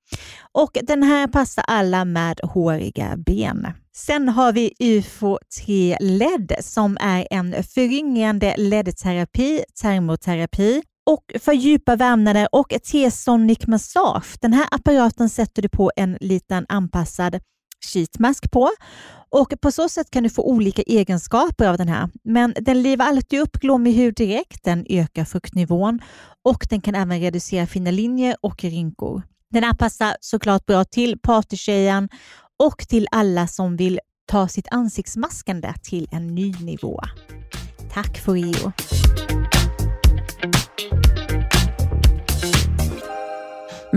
Och den här passar alla med håriga ben. Sen har vi UFO 3 LED som är en föryngrande LED-terapi, termoterapi och för djupa vävnader och T-sonic massage. Den här apparaten sätter du på en liten anpassad sheetmask på och på så sätt kan du få olika egenskaper av den här. Men den livar alltid upp glåmig hud direkt, den ökar fuktnivån och den kan även reducera fina linjer och rynkor. Den här passar såklart bra till partytjejen och till alla som vill ta sitt ansiktsmaskande till en ny nivå. Tack för Rio!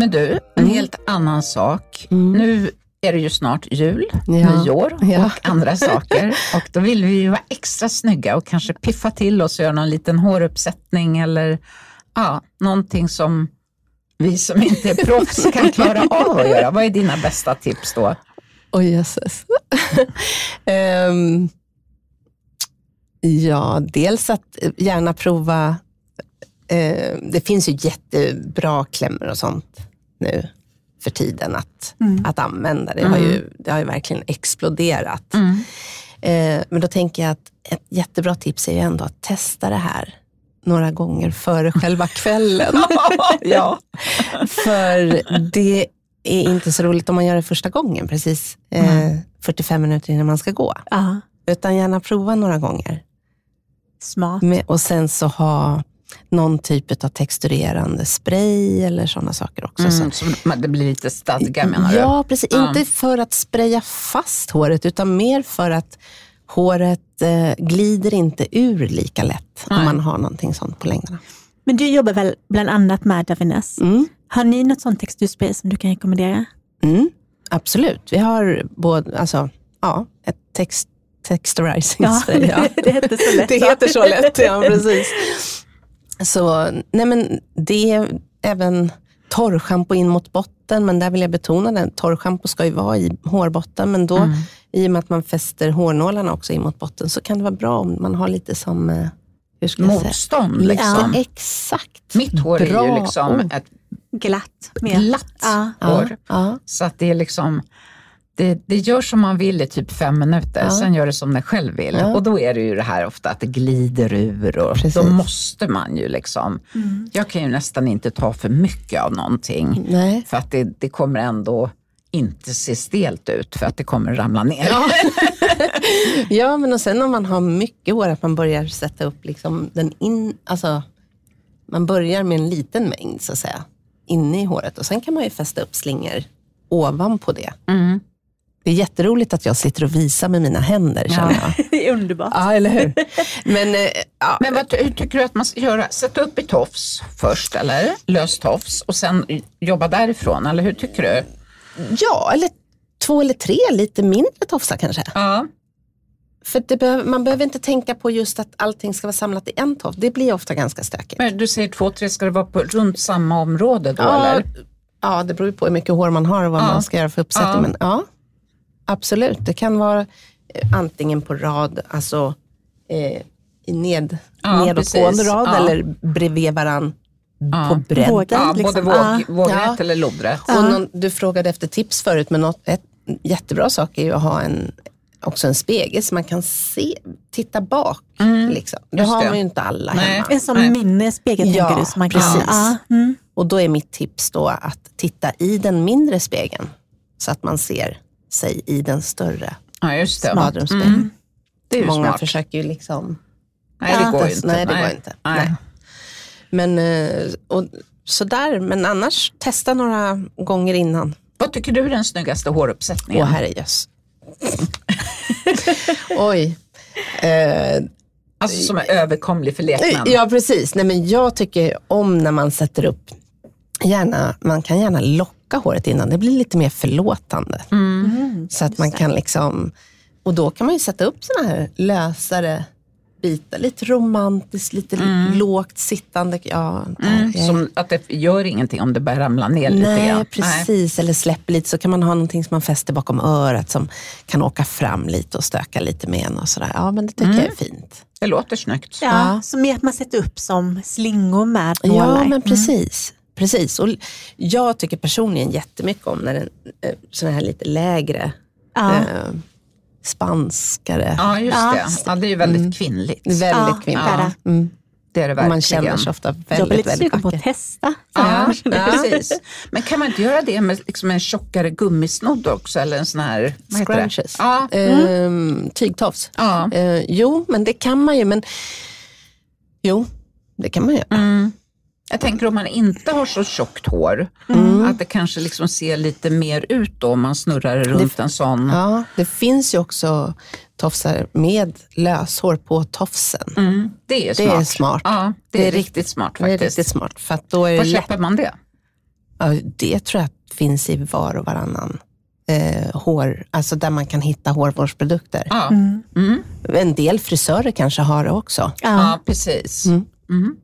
Men du, en mm. helt annan sak. Mm. Nu är det ju snart jul, ja. nyår ja. och andra saker. Och då vill vi ju vara extra snygga och kanske piffa till oss och göra någon liten håruppsättning eller ja, någonting som vi som inte är proffs kan klara av att göra. Vad är dina bästa tips då? Oj, oh, jösses. um, ja, dels att gärna prova eh, det finns ju jättebra klämmor och sånt nu för tiden att, mm. att använda. Det, mm. har ju, det har ju verkligen exploderat. Mm. Eh, men då tänker jag att ett jättebra tips är ju ändå att testa det här några gånger före själva kvällen. ja. för det är inte så roligt om man gör det första gången, precis eh, 45 minuter innan man ska gå. Uh. Utan gärna prova några gånger. Smart. Med, och sen så ha någon typ av texturerande spray eller sådana saker också. Mm, så det blir lite stadga menar du? Ja, precis. Mm. Inte för att spraya fast håret, utan mer för att håret eh, glider inte ur lika lätt Nej. om man har någonting sånt på längderna. Men du jobbar väl bland annat med Davines? Mm. Har ni något sånt texturspray som du kan rekommendera? Mm, absolut. Vi har både, alltså, ja, ett text, texturizing spray. Ja, det, det heter så lätt. det heter så lätt, ja precis. Så nej men det är även torrschampo in mot botten, men där vill jag betona det. Torrschampo ska ju vara i hårbotten, men då mm. i och med att man fäster hårnålarna också in mot botten så kan det vara bra om man har lite som eh, Motstånd. Liksom. Ja, exakt. Mitt hår bra. är ju liksom oh. ett glatt, glatt ja. hår. Ja. Så att det är liksom det, det gör som man vill i typ fem minuter, ja. sen gör det som den själv vill. Ja. Och då är det ju det här ofta att det glider ur och Precis. då måste man ju liksom. Mm. Jag kan ju nästan inte ta för mycket av någonting. Nej. För att det, det kommer ändå inte se stelt ut för att det kommer ramla ner. Ja. ja, men och sen om man har mycket hår, att man börjar sätta upp liksom den in, alltså man börjar med en liten mängd så att säga, inne i håret och sen kan man ju fästa upp slingor ovanpå det. Mm. Det är jätteroligt att jag sitter och visar med mina händer känner jag. det är underbart. Ja, eller hur? Men, eh, ja. Men vad hur tycker du att man ska göra? Sätta upp i tofs först eller? Lös tofs och sen jobba därifrån, eller hur tycker du? Ja, eller två eller tre lite mindre tofsar kanske. Ja. För behöver, man behöver inte tänka på just att allting ska vara samlat i en tofs. Det blir ofta ganska stökigt. Men du säger två, tre, ska det vara på, runt samma område då ja, eller? Ja, det beror på hur mycket hår man har och vad ja. man ska göra för uppsättning. Ja. Men ja, absolut. Det kan vara eh, antingen på rad, alltså eh, i ned, ja, nedåtgående rad ja. eller bredvid varann ja. på bredden. Ja, liksom. Både våg, vågrätt eller lodrätt. Och någon, du frågade efter tips förut, men något, ett jättebra sak är ju att ha en, också en spegel så man kan se, titta bak. Mm. Liksom. Det har man ju inte alla Nej. hemma. En sån minnespegel ja, tänker du? Som man kan, precis. Ja. Mm. Och då är mitt tips då att titta i den mindre spegeln så att man ser sig i den större ja, just det. badrumsspegeln. Mm. Det är Många smart. försöker ju liksom... Nej, det går ju inte. Nej, det går inte. Nej. Men, eh, och, sådär, men annars testa några gånger innan. Vad tycker du är den snyggaste håruppsättningen? Åh herrejöss. Oj. Eh, alltså som är överkomlig för lekmän? Ja, precis. Nej, men jag tycker om när man sätter upp, gärna, man kan gärna locka håret innan. Det blir lite mer förlåtande. Mm. Så att man kan liksom, och då kan man ju sätta upp såna här lösare bitar. Lite romantiskt, lite mm. lågt sittande. Ja, mm. Som att det gör ingenting om det börjar ramla ner Nej, lite grann. Precis, Nej. eller släpper lite. Så kan man ha någonting som man fäster bakom örat som kan åka fram lite och stöka lite med en. Och sådär. Ja, men det tycker mm. jag är fint. Det låter snyggt. Ja, ja. Som att man sätter upp som slingor med nålar. Ja, men mm. precis. Precis, och jag tycker personligen jättemycket om när den, eh, sådana här lite lägre ja. eh, spanskare. Ja, just det. Ja, det är ju väldigt mm. kvinnligt. Väldigt ja, kvinnligt. Ja. Mm. Det är det verkligen. Man känner sig ofta väldigt, Jag blir lite sugen på att testa. Ja, ja, precis. Men kan man inte göra det med liksom en tjockare gummisnodd också? Eller en sån här, Scrunches. Ja. Mm. Ehm, tygtofs. Ja. Ehm, jo, men det kan man ju. Men, jo, det kan man göra. Mm. Jag tänker om man inte har så tjockt hår, mm. att det kanske liksom ser lite mer ut då om man snurrar runt det, en sån. Ja, det finns ju också tofsar med löshår på tofsen. Mm. Det är smart. Det är smart. Ja, det, det är, riktigt smart faktiskt. Det är riktigt smart. För att då är Var köper man det? Ja, det tror jag finns i var och varannan eh, hår, alltså där man kan hitta hårvårdsprodukter. Ja. Mm. Mm. En del frisörer kanske har det också. Ja, ja precis. Mm.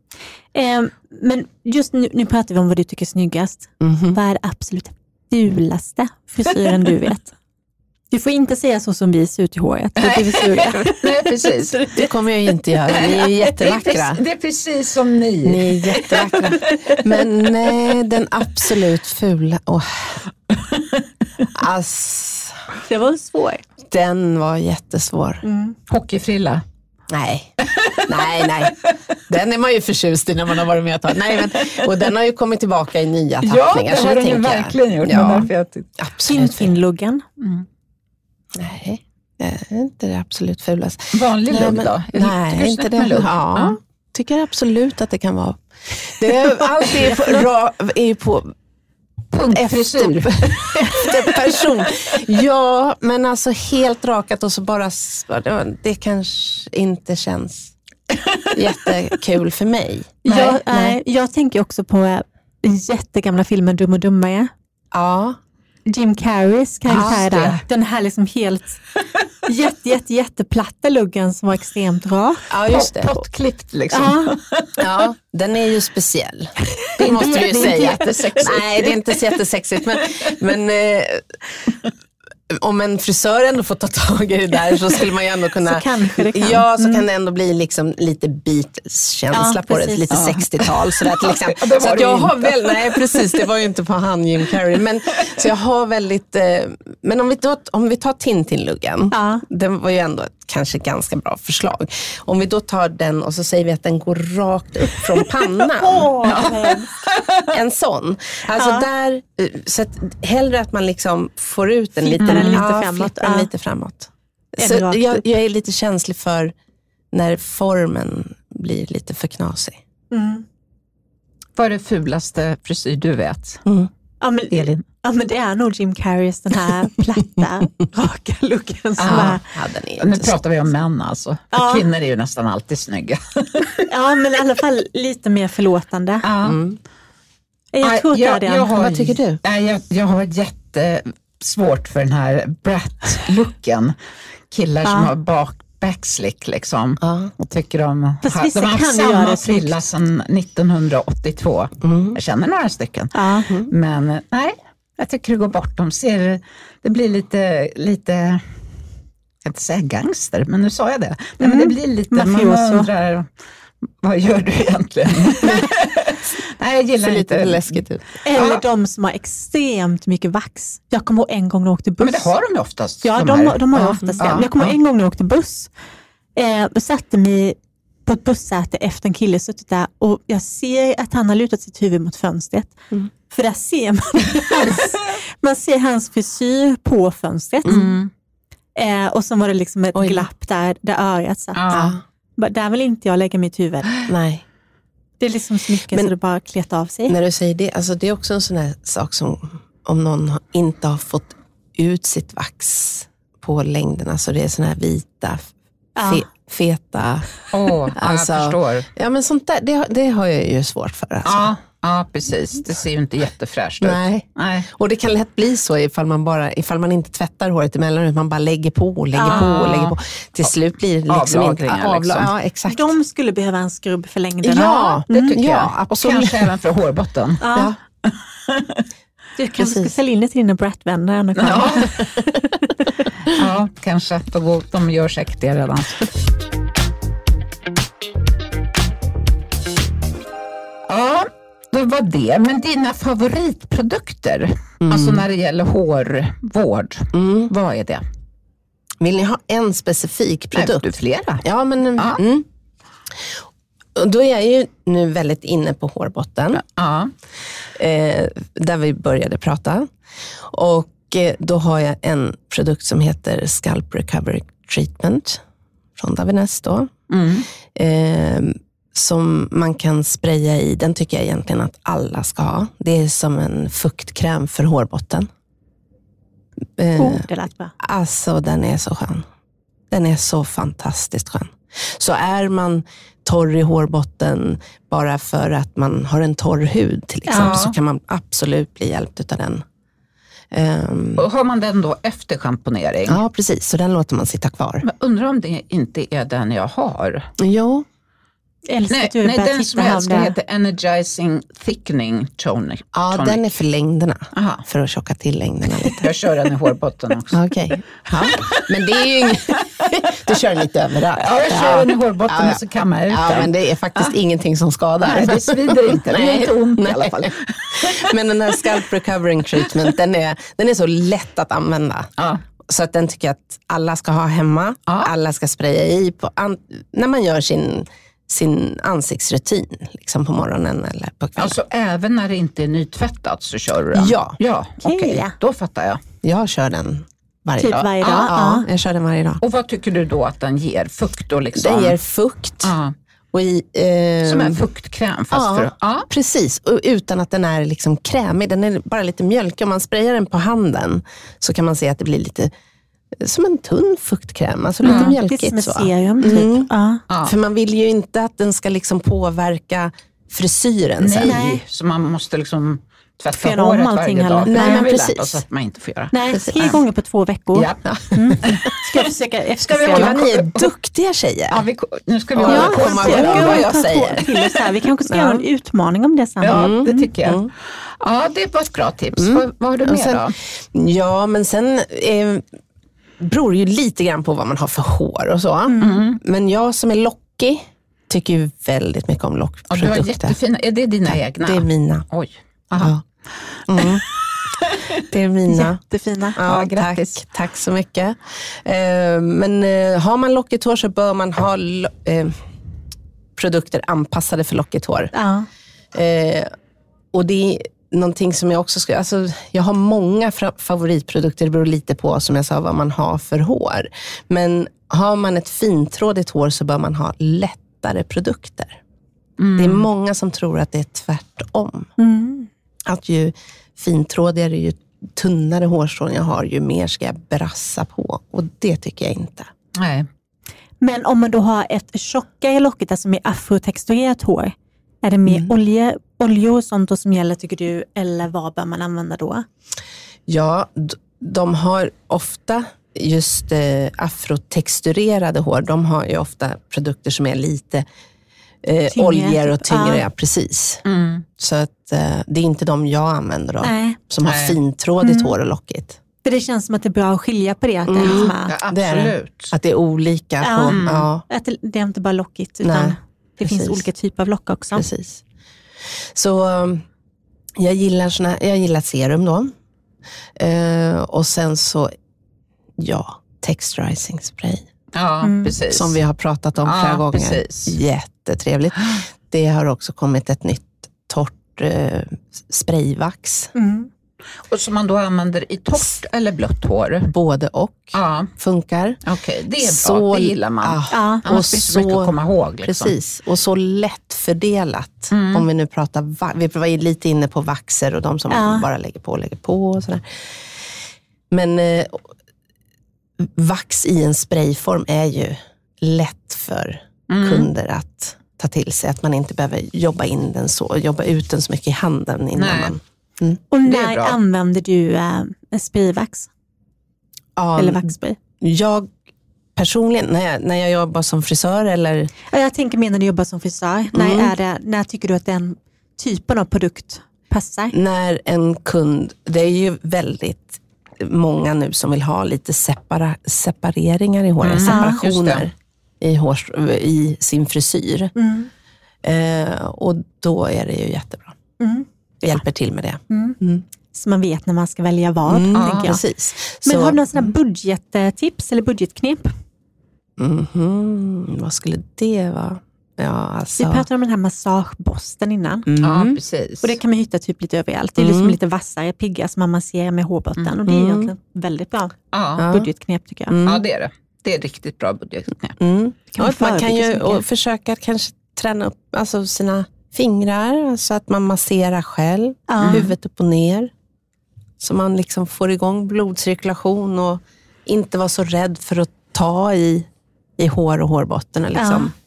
Eh, men just nu, nu pratar vi om vad du tycker är snyggast. Mm. Vad är det absolut fulaste frisyren du vet? Du får inte säga så som vi ser ut i håret. Nej, nej precis. Det kommer jag inte göra. Ni är jättevackra. Det är, precis, det är precis som ni. Ni är jättevackra. Men nej, den absolut fula. Oh. Ass. Det var svår. Den var jättesvår. Mm. Hockeyfrilla. Nej, nej, nej. Den är man ju förtjust i när man har varit med ett tag. Nej, men, och den har ju kommit tillbaka i nya tappningar. Ja, det har den ju verkligen gjort. Ja. Absolut. Finfinluggen. Mm. Nej, det är inte det absolut fulaste. Vanlig lugg då? Nej, inte det. Ja, ja, tycker absolut att det kan vara. Det är, allt är på, är på Punktfrisyr. Efter, efter person. Ja, men alltså helt rakat och så bara, det kanske inte känns jättekul för mig. Nej, jag, nej. jag tänker också på jättegamla filmen Dum och Dummare. Ja. Jim Carreys karaktär där. Den här liksom helt jätte, jätte, jätteplatta luggen som var extremt rak. Ja, just det. Pottklippt liksom. Ja. ja, den är ju speciell. Det måste du ju säga. Nej, det är inte så jättesexigt. Men, men eh, om en frisör ändå får ta tag i det där så skulle man ju ändå kunna... Så kanske det kan. Ja, så mm. kan det ändå bli liksom lite Beatles-känsla ja, på det. Lite ja. 60-tal sådär till exempel. Ja, så att jag har väl, nej precis, det var ju inte på han Jim Carrey. Men, så jag har väldigt, eh, men om vi, då, om vi tar Tintin-luggen, ja. den var ju ändå ett kanske ganska bra förslag. Om vi då tar den och så säger vi att den går rakt upp från pannan. oh, en sån. Alltså där, eh, så att hellre att man liksom får ut en liten den lite framåt. Ja. lite framåt. Så jag, jag, är lite känslig för när formen blir lite för knasig. Mm. Vad är det fulaste frisyr du vet? Mm. Ja, men, Elin? Ja, men det är nog Jim Carreys den här platta, raka looken. Som ja, är, ja, är nu pratar vi om män alltså. Ja. Kvinnor är ju nästan alltid snygga. ja, men i alla fall lite mer förlåtande. Ja. Mm. Jag tror jag, jag, jag har, Vad tycker du? Jag, jag har jättesvårt för den här brat-looken. Killar som har bak backslick liksom. Ja. Och tycker om, Fast ha, de har haft samma frilla sedan 1982. Mm. Jag känner några stycken. Ja. Mm. Men nej, jag tycker det går bort. De ser, det blir lite, lite jag kan inte säga gangster, men nu sa jag det. Nej, men det mm. blir lite, Mafioso. man undrar, vad gör du egentligen? Nej, jag gillar inte. lite läskigt ut. Eller ja. de som har extremt mycket vax. Jag kommer ihåg en gång när jag åkte buss. Men det har de ju oftast. Ja, de, de, de har ju oftast det. Jag kommer ihåg en gång när jag åkte buss. Eh, och satte mig på ett bussäte efter en kille suttit där och jag ser att han har lutat sitt huvud mot fönstret. Mm. För där ser man hans, man ser hans frisyr på fönstret. Mm. Eh, och så var det liksom ett Oj. glapp där, där örat satt. Ah. Där vill inte jag lägga mitt huvud. Nej. Det är liksom så mycket Men så det bara kletar av sig. När du säger det, alltså det är också en sån här sak som om någon inte har fått ut sitt vax på längderna, så det är såna här vita, fe, feta... Oh, alltså, jag förstår. Ja, men sånt där, det, det har jag ju svårt för. Alltså. Ja, Ja, precis. Det ser ju inte jättefräscht ut. Nej. Nej. Och det kan lätt bli så ifall man, bara, ifall man inte tvättar håret emellanåt. Man bara lägger på och lägger ah. på och lägger på. Till slut blir det liksom inte avla liksom. ja, exakt. De skulle behöva en skrubb för längden. Ja, det tycker mm, jag. Absolut. Och kanske även för hårbotten. Ja. Du kanske ska sälja in det till dina Brat-vänner. Ja. ja, kanske. De gör säkert det redan. Ja, det var det. Men dina favoritprodukter, mm. alltså när det gäller hårvård, mm. vad är det? Vill ni ha en specifik produkt? Nej, du flera. Ja, men... Ja. Mm. Då är jag ju nu väldigt inne på hårbotten, ja. eh, där vi började prata. Och eh, då har jag en produkt som heter Scalp Recovery Treatment från Davines. Då. Mm. Eh, som man kan spraya i. Den tycker jag egentligen att alla ska ha. Det är som en fuktkräm för hårbotten. Eh, oh, det lät bra. Alltså, den är så skön. Den är så fantastiskt skön. Så är man torr i hårbotten bara för att man har en torr hud till exempel, ja. så kan man absolut bli hjälpt av den. Um, har man den då efter schamponering? Ja, precis. Så den låter man sitta kvar. Men undrar om det inte är den jag har? Jo, älskar nej, att du nej, den som jag älskar heter Energizing Thickening Tonic. Ja, tonic. den är för längderna. Aha. För att tjocka till längderna lite. jag kör den i hårbotten också. Okej. Okay. Ja. Men det är ju inget... du kör lite överallt. Ja, jag kör ja. den i hårbotten ja, och så kammar jag ut ja, den. Men det är faktiskt ingenting som skadar. Nej, det svider inte. Det är inte ont nej. i alla fall. men den här Scalp Recovering Treatment, den är, den är så lätt att använda. Ja. Så att den tycker jag att alla ska ha hemma. Alla ska spraya i på, när man gör sin sin ansiktsrutin liksom på morgonen eller på kvällen. Alltså även när det inte är nytvättat så kör du den? Ja. ja Okej, okay. då fattar jag. Jag kör den varje typ dag. varje dag? Ja, ja, jag kör den varje dag. Och vad tycker du då att den ger? Fukt och liksom? Den ger fukt. Och i, eh, Som en fuktkräm fast ja, för... Ja, precis. Och utan att den är liksom krämig. Den är bara lite mjölkig. Om man sprayar den på handen så kan man se att det blir lite som en tunn fuktkräm, alltså lite ja, mjölkigt. Lite som ett serum typ. Mm. Ja. För man vill ju inte att den ska liksom påverka frisyren Nej, sen. Nej, så man måste liksom tvätta håret varje dag. Nej, men precis. oss att man inte får göra. Nej, precis. tre gånger på två veckor. Ja. Mm. Ska jag försöka eftersträva. Ni är duktiga tjejer. Ja, vi, nu ska vi ja, ja, komma ihåg vad jag säger. Så här. Vi kanske ska ja. göra en utmaning om det sen. Ja, mm. det tycker jag. Mm. Ja, det var ett bra tips. Mm. Vad, vad har du mer sen, då? Ja, men sen eh, beror ju lite grann på vad man har för hår och så. Mm. Men jag som är lockig tycker ju väldigt mycket om lockprodukter. Ja, du har jättefina. Är det dina Tack. egna? Det är mina. Oj. Aha. Ja. Mm. Det är mina. Jättefina. Ja, ja, tack, tack så mycket. Eh, men eh, har man lockigt hår så bör man ha eh, produkter anpassade för lockigt hår. Ja. Och det någonting som jag också skulle, alltså jag har många favoritprodukter, det beror lite på som jag sa vad man har för hår. Men har man ett fintrådigt hår så bör man ha lättare produkter. Mm. Det är många som tror att det är tvärtom. Mm. Att ju fintrådigare, ju tunnare hårstrån jag har, ju mer ska jag brassa på. Och det tycker jag inte. Nej. Men om man då har ett tjockare lockigt, alltså med afrotexturerat hår, är det mer mm. olje, oljor och sånt som gäller tycker du, eller vad bör man använda då? Ja, de har ofta just eh, afrotexturerade hår, de har ju ofta produkter som är lite eh, oljor och tyngre. Ja. precis. Mm. Så att, eh, det är inte de jag använder då, Nej. som har Nej. fintrådigt mm. hår och lockigt. För det känns som att det är bra att skilja på det. Att, mm. det, är ja, absolut. Det är, att det är olika. Ja. På, mm. ja. Att det, är inte bara lockigt, utan Nej, det precis. finns olika typer av lock också. Precis. Så um, jag gillar, såna, jag gillar serum då. Uh, och sen så, ja, texturizing spray. Ja, mm. precis. Som vi har pratat om flera gånger. Precis. Jättetrevligt. Det har också kommit ett nytt torrt uh, sprayvax. Mm. Och som man då använder i torrt eller blött hår? Både och ja. funkar. Okej, okay, det är bra. Så, det gillar man. Ja. Ja. Annars finns det mycket att komma ihåg. Liksom. Precis, och så lättfördelat. Mm. Om vi nu pratar, vi var lite inne på vaxer och de som ja. bara lägger på och lägger på. Och sådär. Men eh, vax i en sprayform är ju lätt för mm. kunder att ta till sig. Att man inte behöver jobba in den så, jobba ut den så mycket i handen innan Nej. man Mm. Och när använder du äh, sprayvax? Ja, eller vaxspray? Jag personligen, när jag, när jag jobbar som frisör eller? Ja, jag tänker mer när du jobbar som frisör. Mm. När, är det, när tycker du att den typen av produkt passar? När en kund, det är ju väldigt många nu som vill ha lite separa, separeringar i håret, mm. separationer i, hår, i sin frisyr. Mm. Eh, och då är det ju jättebra. Mm hjälper till med det. Mm. Mm. Så man vet när man ska välja vad. Mm, ja, precis. Men så, har du några budgettips eller budgetknep? Mm, vad skulle det vara? Ja, alltså. Vi pratade om den här massageborsten innan. Mm. Ja, precis. Och det kan man hitta typ lite överallt. Det är liksom mm. lite vassare pigga som man masserar med hårbotten. Mm. Och det är egentligen väldigt bra ja. budgetknep tycker jag. Ja, det är det. Det är riktigt bra budgetknep. Mm. man, man kan ju försöka kanske träna upp alltså sina fingrar, alltså att man masserar själv, mm. huvudet upp och ner. Så man liksom får igång blodcirkulation och inte vara så rädd för att ta i, i hår och hårbotten. Liksom. Ja.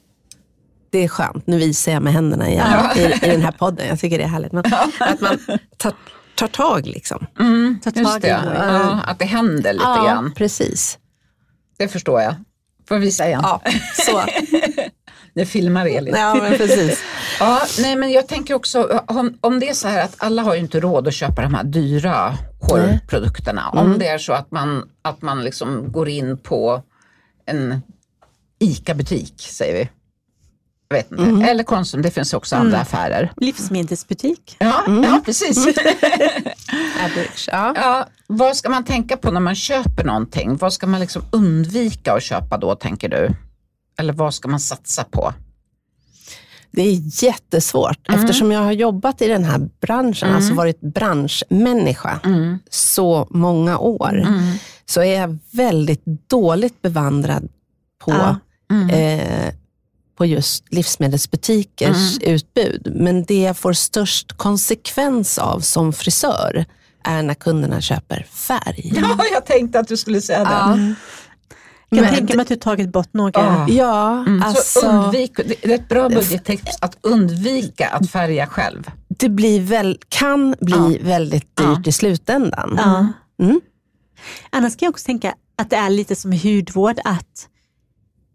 Det är skönt. Nu visar jag med händerna igen ja. i, i den här podden. Jag tycker det är härligt. Men, ja. Att man tar, tar tag. Liksom. Mm, tar tag det. Ja, att det händer lite ja, grann. precis. Det förstår jag. Får jag visa igen? Ja, så. Nu filmar Elin. Ja, men precis. ja, nej, men jag tänker också, om, om det är så här att alla har ju inte råd att köpa de här dyra hårprodukterna. Mm. Om det är så att man, att man liksom går in på en ICA-butik, säger vi. Jag vet inte. Mm. Eller Konsum, det finns också andra mm. affärer. Livsmedelsbutik. Ja, mm. ja precis. Ja. ja. Vad ska man tänka på när man köper någonting? Vad ska man liksom undvika att köpa då, tänker du? Eller vad ska man satsa på? Det är jättesvårt mm. eftersom jag har jobbat i den här branschen, mm. alltså varit branschmänniska mm. så många år, mm. så är jag väldigt dåligt bevandrad på, ja. Mm. eh, på just livsmedelsbutikers mm. utbud. Men det jag får störst konsekvens av som frisör är när kunderna köper färg. Ja, jag tänkte att du skulle säga det. Ja. Jag kan tänka mig att du tagit bort några. Ah. Ja, mm. alltså, så undvik, det är ett bra budgettext att undvika att färga själv. Det blir väl, kan bli ah. väldigt dyrt ah. i slutändan. Mm. Annars kan jag också tänka att det är lite som hudvård, att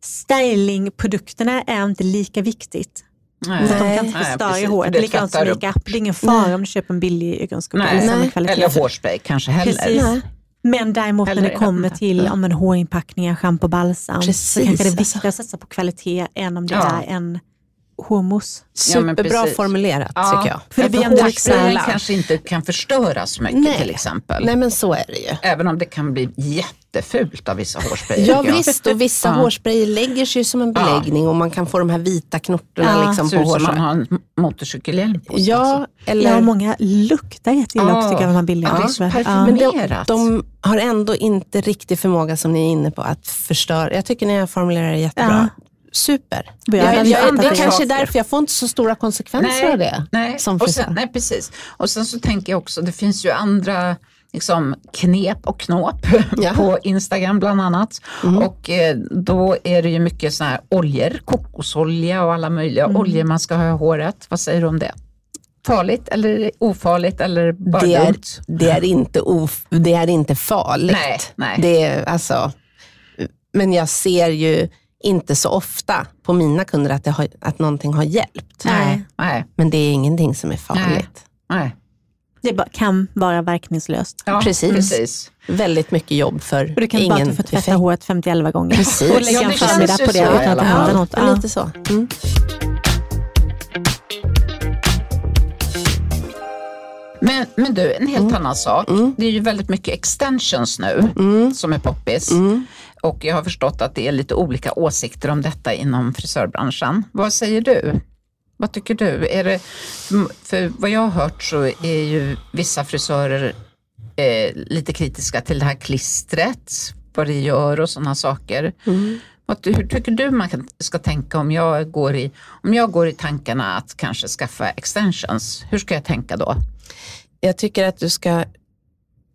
stylingprodukterna är inte lika viktigt. Nej. De kan inte förstöra håret. Likadant som makeup. Det är ingen fara om du köper en billig ögonskugga eller hårspray kanske heller. Precis. Men däremot när det kommer till om en hårinpackningar, schampo, balsam, Precis, så kanske det är viktigare att satsa på kvalitet än om det ja. är en hårmousse. Superbra ja, formulerat ja. tycker jag. För det blir ändå hårsprayen kanske inte kan förstöra så mycket Nej. till exempel. Nej men så är det ju. Även om det kan bli jättefult av vissa hårsprayer. Ja visst, och vissa ja. hårsprayer lägger sig som en beläggning ja. och man kan få de här vita knortorna ja. liksom på håret. man har en motorcykelhjälm på sig. Ja, eller... ja, många luktar jätteilla ja. också tycker jag, de här billiga. Ja, Men de, de, har ändå inte riktig förmåga som ni är inne på att förstöra. Jag tycker ni har formulerat det jättebra super. Jag, jag, jag, det är kanske därför jag får inte så stora konsekvenser nej, av det. Nej. Som och sen, nej, precis. Och sen så tänker jag också, det finns ju andra liksom, knep och knåp ja. på Instagram bland annat. Mm. Och eh, då är det ju mycket såna här oljor, kokosolja och alla möjliga mm. oljor man ska ha i håret. Vad säger du om det? Farligt eller ofarligt eller bara det är, dumt? Det är inte, of, det är inte farligt. Nej, nej. Det är, alltså, men jag ser ju inte så ofta på mina kunder att, det har, att någonting har hjälpt. Nej. Nej. Men det är ingenting som är farligt. Nej. Det kan vara verkningslöst. Ja, precis. precis. Väldigt mycket jobb för och du kan ingen bara få tvätta håret 51 gånger. Precis. Och lägga en förmiddag på det utan att det händer något. Ja, lite så. Mm. Men, men du, en helt mm. annan sak. Mm. Det är ju väldigt mycket extensions nu mm. som är poppis. Mm. Och jag har förstått att det är lite olika åsikter om detta inom frisörbranschen. Vad säger du? Vad tycker du? Är det, för vad jag har hört så är ju vissa frisörer eh, lite kritiska till det här klistret, vad det gör och sådana saker. Mm. Hur tycker du man ska tänka om jag, går i, om jag går i tankarna att kanske skaffa extensions? Hur ska jag tänka då? Jag tycker att du ska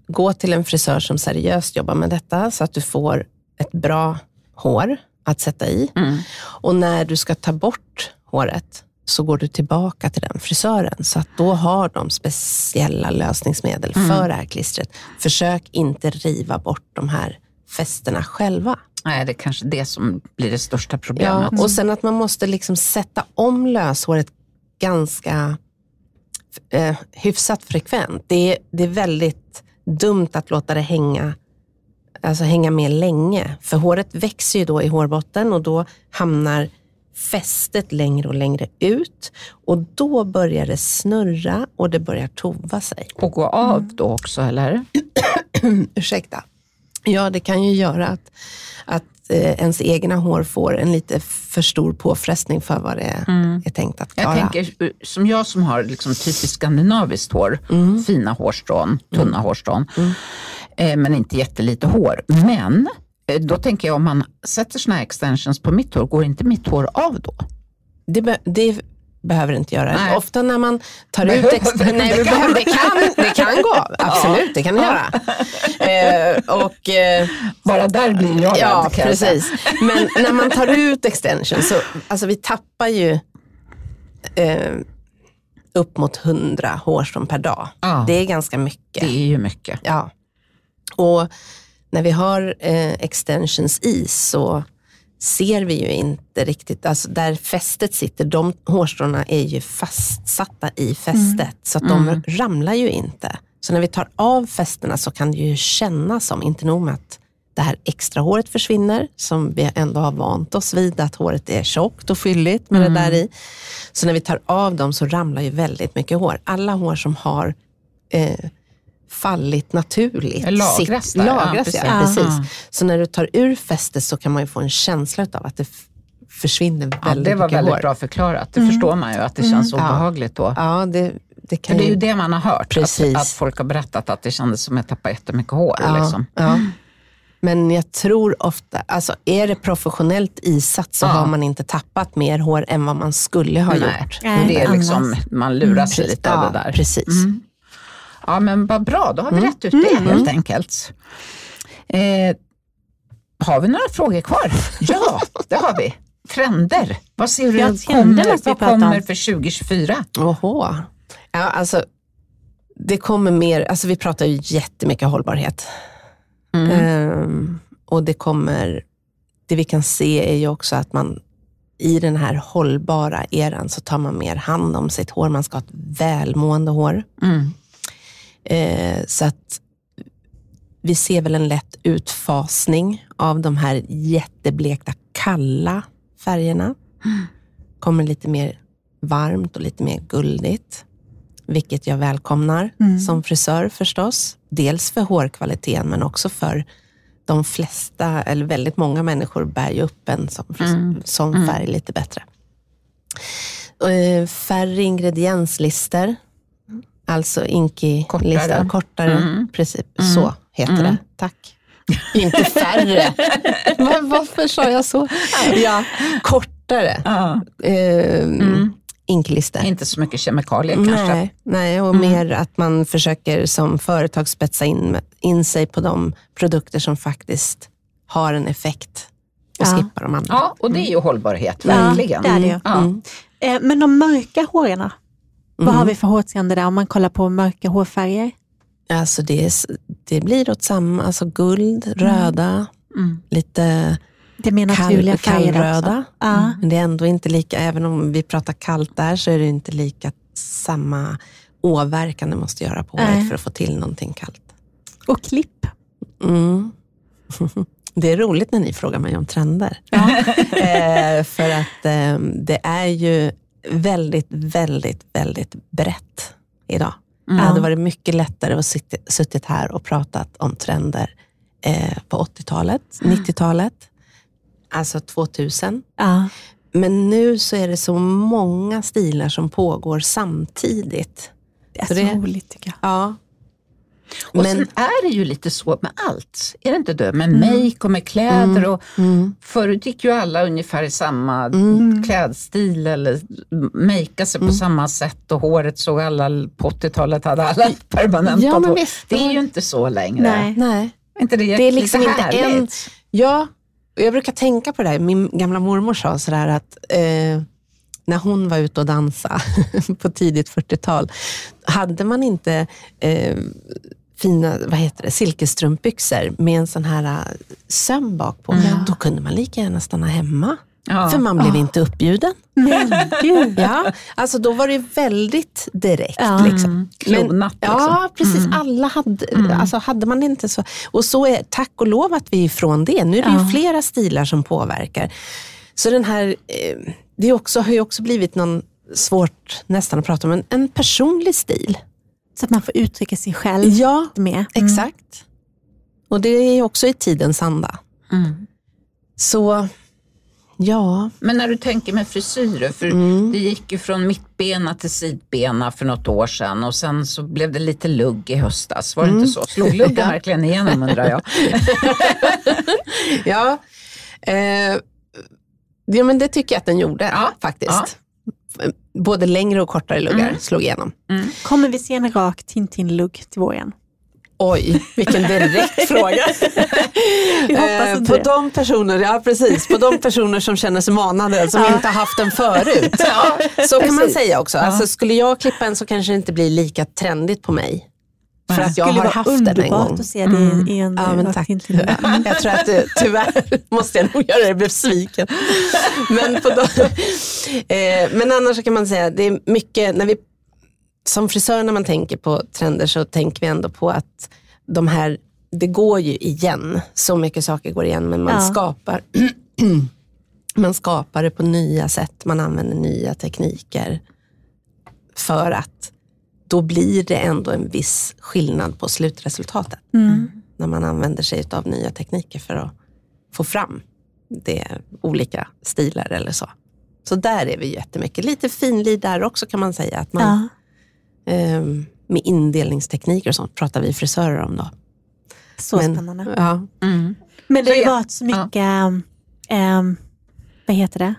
gå till en frisör som seriöst jobbar med detta så att du får ett bra hår att sätta i. Mm. Och när du ska ta bort håret så går du tillbaka till den frisören. Så att då har de speciella lösningsmedel mm. för det här klistret. Försök inte riva bort de här fästena själva. Nej, det är kanske det som blir det största problemet. Ja, och sen att man måste liksom sätta om löshåret ganska eh, hyfsat frekvent. Det är, det är väldigt dumt att låta det hänga alltså hänga med länge. För håret växer ju då i hårbotten och då hamnar fästet längre och längre ut och då börjar det snurra och det börjar tova sig. Och gå av då också eller? Ursäkta. Ja, det kan ju göra att, att eh, ens egna hår får en lite för stor påfrestning för vad det mm. är tänkt att klara. Jag tänker, som jag som har liksom typiskt skandinaviskt hår, mm. fina hårstrån, tunna mm. hårstrån, mm. eh, men inte jättelite hår. Men eh, då tänker jag om man sätter såna här extensions på mitt hår, går inte mitt hår av då? Det, det behöver inte göra. Nej. Ofta när man tar behöver, ut extra... Nej, det, kan, det, kan, det kan gå, absolut, det kan det göra. Eh, och, eh, Bara där blir jag Ja, rädd, precis. Men när man tar ut extension så, alltså vi tappar ju eh, upp mot 100 hårstrån per dag. Ja. Det är ganska mycket. Det är ju mycket. Ja. Och när vi har eh, extensions i så ser vi ju inte riktigt, alltså där fästet sitter, de hårstråna är ju fastsatta i fästet mm. så att de mm. ramlar ju inte. Så när vi tar av fästena så kan det ju kännas som, inte nog med att det här extra håret försvinner, som vi ändå har vant oss vid, att håret är tjockt och fylligt med mm. det där i. Så när vi tar av dem så ramlar ju väldigt mycket hår. Alla hår som har eh, fallit naturligt. Lagras där. Lagras, ja, precis. Ja, precis. Så när du tar ur fästet så kan man ju få en känsla av att det försvinner väldigt mycket hår. Det var väldigt hår. bra förklarat. Det mm. förstår man ju, att det känns mm. obehagligt då. Ja, det, det, kan det är ju det man har hört, att, att, folk har berättat att det kändes som att jag tappade jättemycket hår. Ja, liksom. ja. Men jag tror ofta, alltså är det professionellt isatt så ja. har man inte tappat mer hår än vad man skulle ha Nej. gjort. Nej, det är liksom, man lurar sig mm. lite av det där. Precis. Mm. Ja, men vad bra, då har vi mm. rätt ut det mm. helt enkelt. Eh, har vi några frågor kvar? Ja, det har vi. Trender. Vad ser du ja, kommer, vad kommer för 2024? Oho. Ja, alltså, det kommer mer, alltså vi pratar ju jättemycket hållbarhet. Mm. Um, och det kommer, det vi kan se är ju också att man i den här hållbara eran så tar man mer hand om sitt hår. Man ska ha ett välmående hår. Mm. Eh, så att vi ser väl en lätt utfasning av de här jätteblekta kalla färgerna. kommer lite mer varmt och lite mer guldigt. Vilket jag välkomnar mm. som frisör förstås. Dels för hårkvaliteten men också för de flesta, eller väldigt många människor bär ju upp en sån, mm. sån mm. färg lite bättre. Eh, färre ingredienslister, alltså inki-listor, kortare. Mm. Precis, mm. så heter det. Mm. Tack. Inte färre. Men varför sa jag så? Ja, kortare. Uh. Eh, mm. Inklister. Inte så mycket kemikalier kanske? Nej, nej och mm. mer att man försöker som företag spetsa in, in sig på de produkter som faktiskt har en effekt och ja. skippa de andra. Ja, och det är ju hållbarhet, verkligen. Ja, det är det. Ja. Mm. Eh, men de mörka håren, vad har mm. vi för hårtrender där om man kollar på mörka hårfärger? Alltså det, är, det blir åt samma, alltså guld, mm. röda, mm. lite det mer naturliga kall, kallröda. Ja. Men det är ändå inte lika, även om vi pratar kallt där, så är det inte lika samma åverkan det måste göra på håret för att få till någonting kallt. Och klipp. Mm. Det är roligt när ni frågar mig om trender. Ja. eh, för att eh, det är ju väldigt, väldigt, väldigt brett idag. Mm. Det hade varit mycket lättare att sitta, suttit här och pratat om trender eh, på 80-talet, mm. 90-talet, alltså 2000. Ja. Men nu så är det så många stilar som pågår samtidigt. Det är så, så det, roligt tycker jag. Ja, och men, sen är det ju lite så med allt, är det inte det? Med mm. make och med kläder. Mm. Och mm. Förut gick ju alla ungefär i samma mm. klädstil eller makea sig på mm. samma sätt och håret såg alla på 80-talet hade alla permanentat ja, hår. Det är ju inte så längre. Nej. Nej. Inte det, det är liksom inte en... Ja, jag brukar tänka på det här. Min gamla mormor sa sådär att eh, när hon var ute och dansade på tidigt 40-tal, hade man inte eh, fina vad heter det, silkesstrumpbyxor med en sån här äh, söm bak på, mm. då kunde man lika gärna stanna hemma. Ja. För man blev ja. inte uppbjuden. Men Ja, alltså då var det väldigt direkt. Ja. Liksom. Mm. Klonat. liksom. Ja, precis. Mm. Alla hade, mm. alltså hade man inte så. Och så är, tack och lov att vi är ifrån det. Nu är det ju flera stilar som påverkar. Så den här, eh, det också, har ju också blivit någon svårt nästan att prata om, en, en personlig stil. Så att man får uttrycka sig själv ja, med. Mm. exakt. Och det är också i tidens anda. Mm. Så, ja. Men när du tänker med frisyrer, för mm. det gick ju från mittbena till sidbena för något år sedan och sen så blev det lite lugg i höstas. Var det inte mm. så? Slog luggen verkligen igenom undrar jag? ja. Eh, ja, men det tycker jag att den gjorde ja. faktiskt. Ja både längre och kortare luggar mm. slog igenom. Mm. Kommer vi se en rak Tintin-lugg till våren? Oj, vilken direkt fråga. eh, på de personer, ja precis, på de personer som känner sig manade, som ja. inte har haft den förut. Ja, så kan precis. man säga också. Alltså, skulle jag klippa en så kanske det inte blir lika trendigt på mig. För att jag har haft den en gång. att se det mm. i en ja, men tack. Jag tror att du, tyvärr måste jag nog göra det, jag blev sviken. Men, på eh, men annars kan man säga, det är mycket, när vi, som frisör när man tänker på trender så tänker vi ändå på att de här, det går ju igen, så mycket saker går igen, men man ja. skapar man skapar det på nya sätt, man använder nya tekniker för att då blir det ändå en viss skillnad på slutresultatet. Mm. När man använder sig av nya tekniker för att få fram det, olika stilar eller så. Så där är vi jättemycket. Lite finlid där också kan man säga. Att man, ja. eh, med indelningstekniker och sånt pratar vi frisörer om då. Så Men, spännande. Ja. Mm. Men det har ju varit så mycket, ja. eh, vad heter det?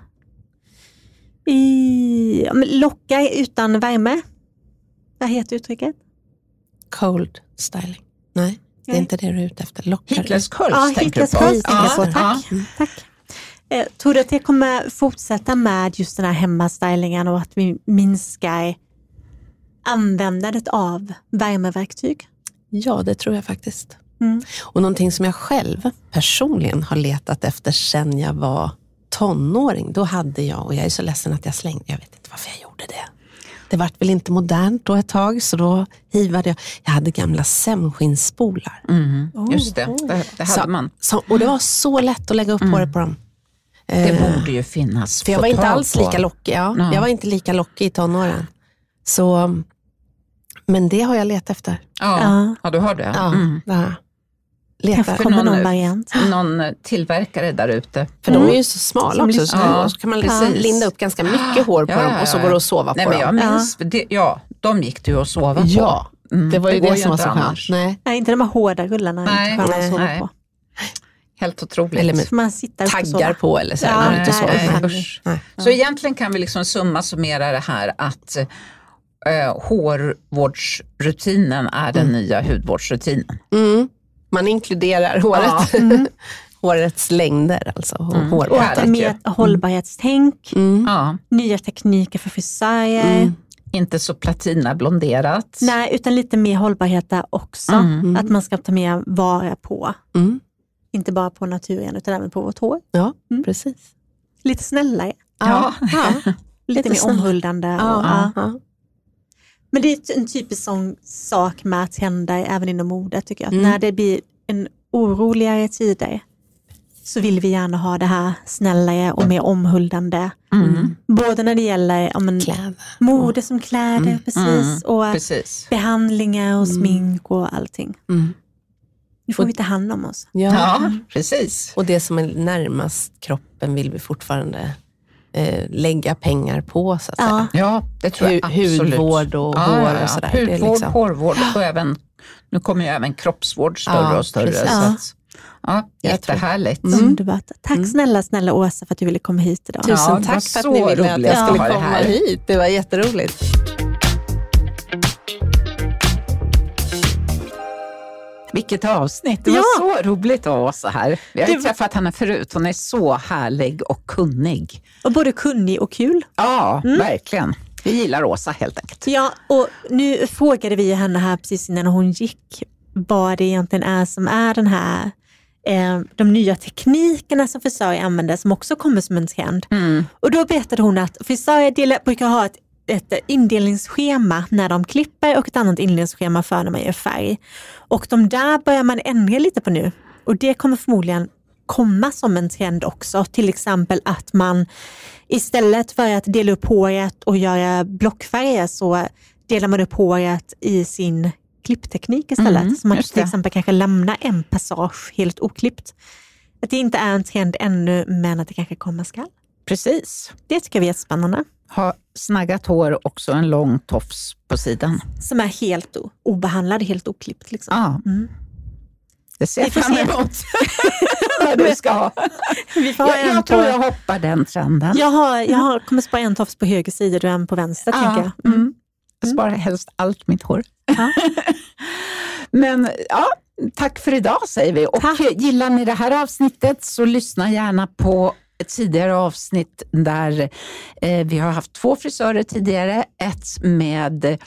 I, locka utan värme. Vad heter uttrycket? Cold styling. Nej, det är inte det du är ute efter. Lockar Hitlers curls ja, tänker du på. Curls, ja, på. Tack. Ja. Tack. Eh, tror du att det kommer fortsätta med just den här hemmastylingen och att vi minskar användandet av värmeverktyg? Ja, det tror jag faktiskt. Mm. Och någonting som jag själv personligen har letat efter sedan jag var tonåring, då hade jag, och jag är så ledsen att jag slängde, jag vet inte varför jag gjorde det. Det vart väl inte modernt då ett tag, så då hivade jag. Jag hade gamla sämskinnspolar. Mm. Just det, det, det hade så, man. Så, och det var så lätt att lägga upp mm. håret på dem. Det borde ju finnas. För jag var inte alls lika lockig. Ja. Mm. Jag var inte lika lockig i tonåren. Så, men det har jag letat efter. Ja, ja. du har det? Ja, mm. det Letar. kommer någon, någon variant. Någon tillverkare där ute. För mm. de är ju så smala också, så, ja, så kan man liksom linda upp ganska mycket hår på ja, dem och så går det att sova Nej, på men jag dem. Minns, det, ja, de gick det ju att sova på. Ja, mm. det var ju det, det som var så skönt. Nej. Nej, inte de här hårda rullarna. Nej, inte nej, nej. På. Helt otroligt. Eller med man taggar på eller så. Ja, nej, nej, nej. Så egentligen kan vi liksom summa summera det här att eh, hårvårdsrutinen är den mm. nya hudvårdsrutinen. Mm. Man inkluderar håret. Ja. Mm. Hårets längder alltså. Och, mm. och med hållbarhetstänk, mm. Ja. nya tekniker för frisörer. Mm. Inte så platinablonderat. Nej, utan lite mer hållbarhet där också. Mm. Att man ska ta mer vara på. Mm. Inte bara på naturen utan även på vårt hår. Ja, precis. Lite snällare. Ja. ja. Lite, lite mer omhuldande. Ja. Och, men det är en typisk sån sak med att hända även inom modet tycker jag. Mm. När det blir en oroligare tider så vill vi gärna ha det här snällare och mer omhuldande. Mm. Både när det gäller ja, mode som kläder, mm. precis, mm. och precis. behandlingar och mm. smink och allting. Mm. Nu får vi ta hand om oss. Ja. ja, precis. Och det som är närmast kroppen vill vi fortfarande eh, lägga pengar på. Så att ja. säga. ja, det tror jag absolut. Hudvård och ja, hår och sådär. Hudvård, liksom. hårvård och även, nu kommer ju även kroppsvård större och större. Så att, Ja, jättehärligt. Mm. Underbart. Tack mm. snälla, snälla Åsa för att du ville komma hit idag. Tusen ja, tack för att ni ville att jag skulle komma hit. Det var jätteroligt. Vilket avsnitt! Det var så roligt att ha Åsa här. Vi har ju träffat henne förut. Hon är så härlig och kunnig. Och både kunnig och kul. Ja, mm. verkligen. Vi gillar Åsa helt enkelt. Ja, och nu frågade vi henne här precis innan hon gick vad det egentligen är som är den här eh, de nya teknikerna som frisörer använder som också kommer som en trend. Mm. Och då berättade hon att frisörer brukar ha ett ett indelningsschema när de klipper och ett annat indelningsschema för när man gör färg. Och de där börjar man ändra lite på nu och det kommer förmodligen komma som en trend också. Till exempel att man istället för att dela upp håret och göra blockfärger så delar man upp håret i sin klippteknik istället. Mm, så man till exempel kanske lämnar en passage helt oklippt. Att det inte är en trend ännu men att det kanske komma skall. Precis. Det tycker vi är spännande ha snaggat hår också en lång tofs på sidan. Som är helt obehandlad, helt oklippt. Liksom. Ja. Mm. Det ser jag fram emot vad du ska ha. Vi får jag, jag tror jag hoppar den trenden. Jag, har, jag har, kommer spara en tofs på höger sida och en på vänster. Ja. Tänker jag. Mm. jag sparar helst allt mitt hår. Ja. Men ja, tack för idag säger vi. Och tack. gillar ni det här avsnittet så lyssna gärna på ett tidigare avsnitt där eh, vi har haft två frisörer tidigare. Ett med eh,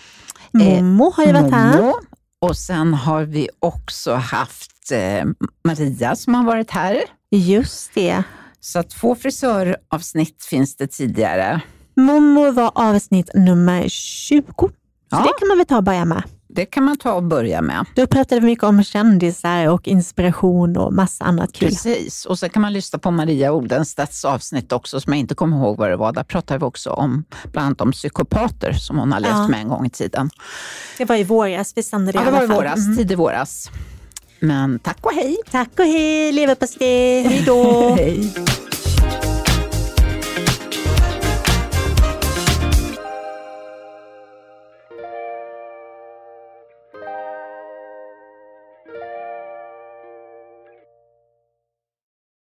Momo har ju varit här. Och sen har vi också haft eh, Maria som har varit här. Just det. Så två frisöravsnitt finns det tidigare. Momo var avsnitt nummer 20. Så ja. det kan man väl ta och börja med. Det kan man ta och börja med. Då pratade vi mycket om kändisar och inspiration och massa annat kul. Precis, och så kan man lyssna på Maria Odenstedts avsnitt också, som jag inte kommer ihåg vad det var. Där pratade vi också om bland annat om psykopater som hon har levt ja. med en gång i tiden. Det var i våras vi sände det Ja, det var i våras, mm. tidig våras. Men tack och hej! Tack och hej, leverpastej, hej då! hej.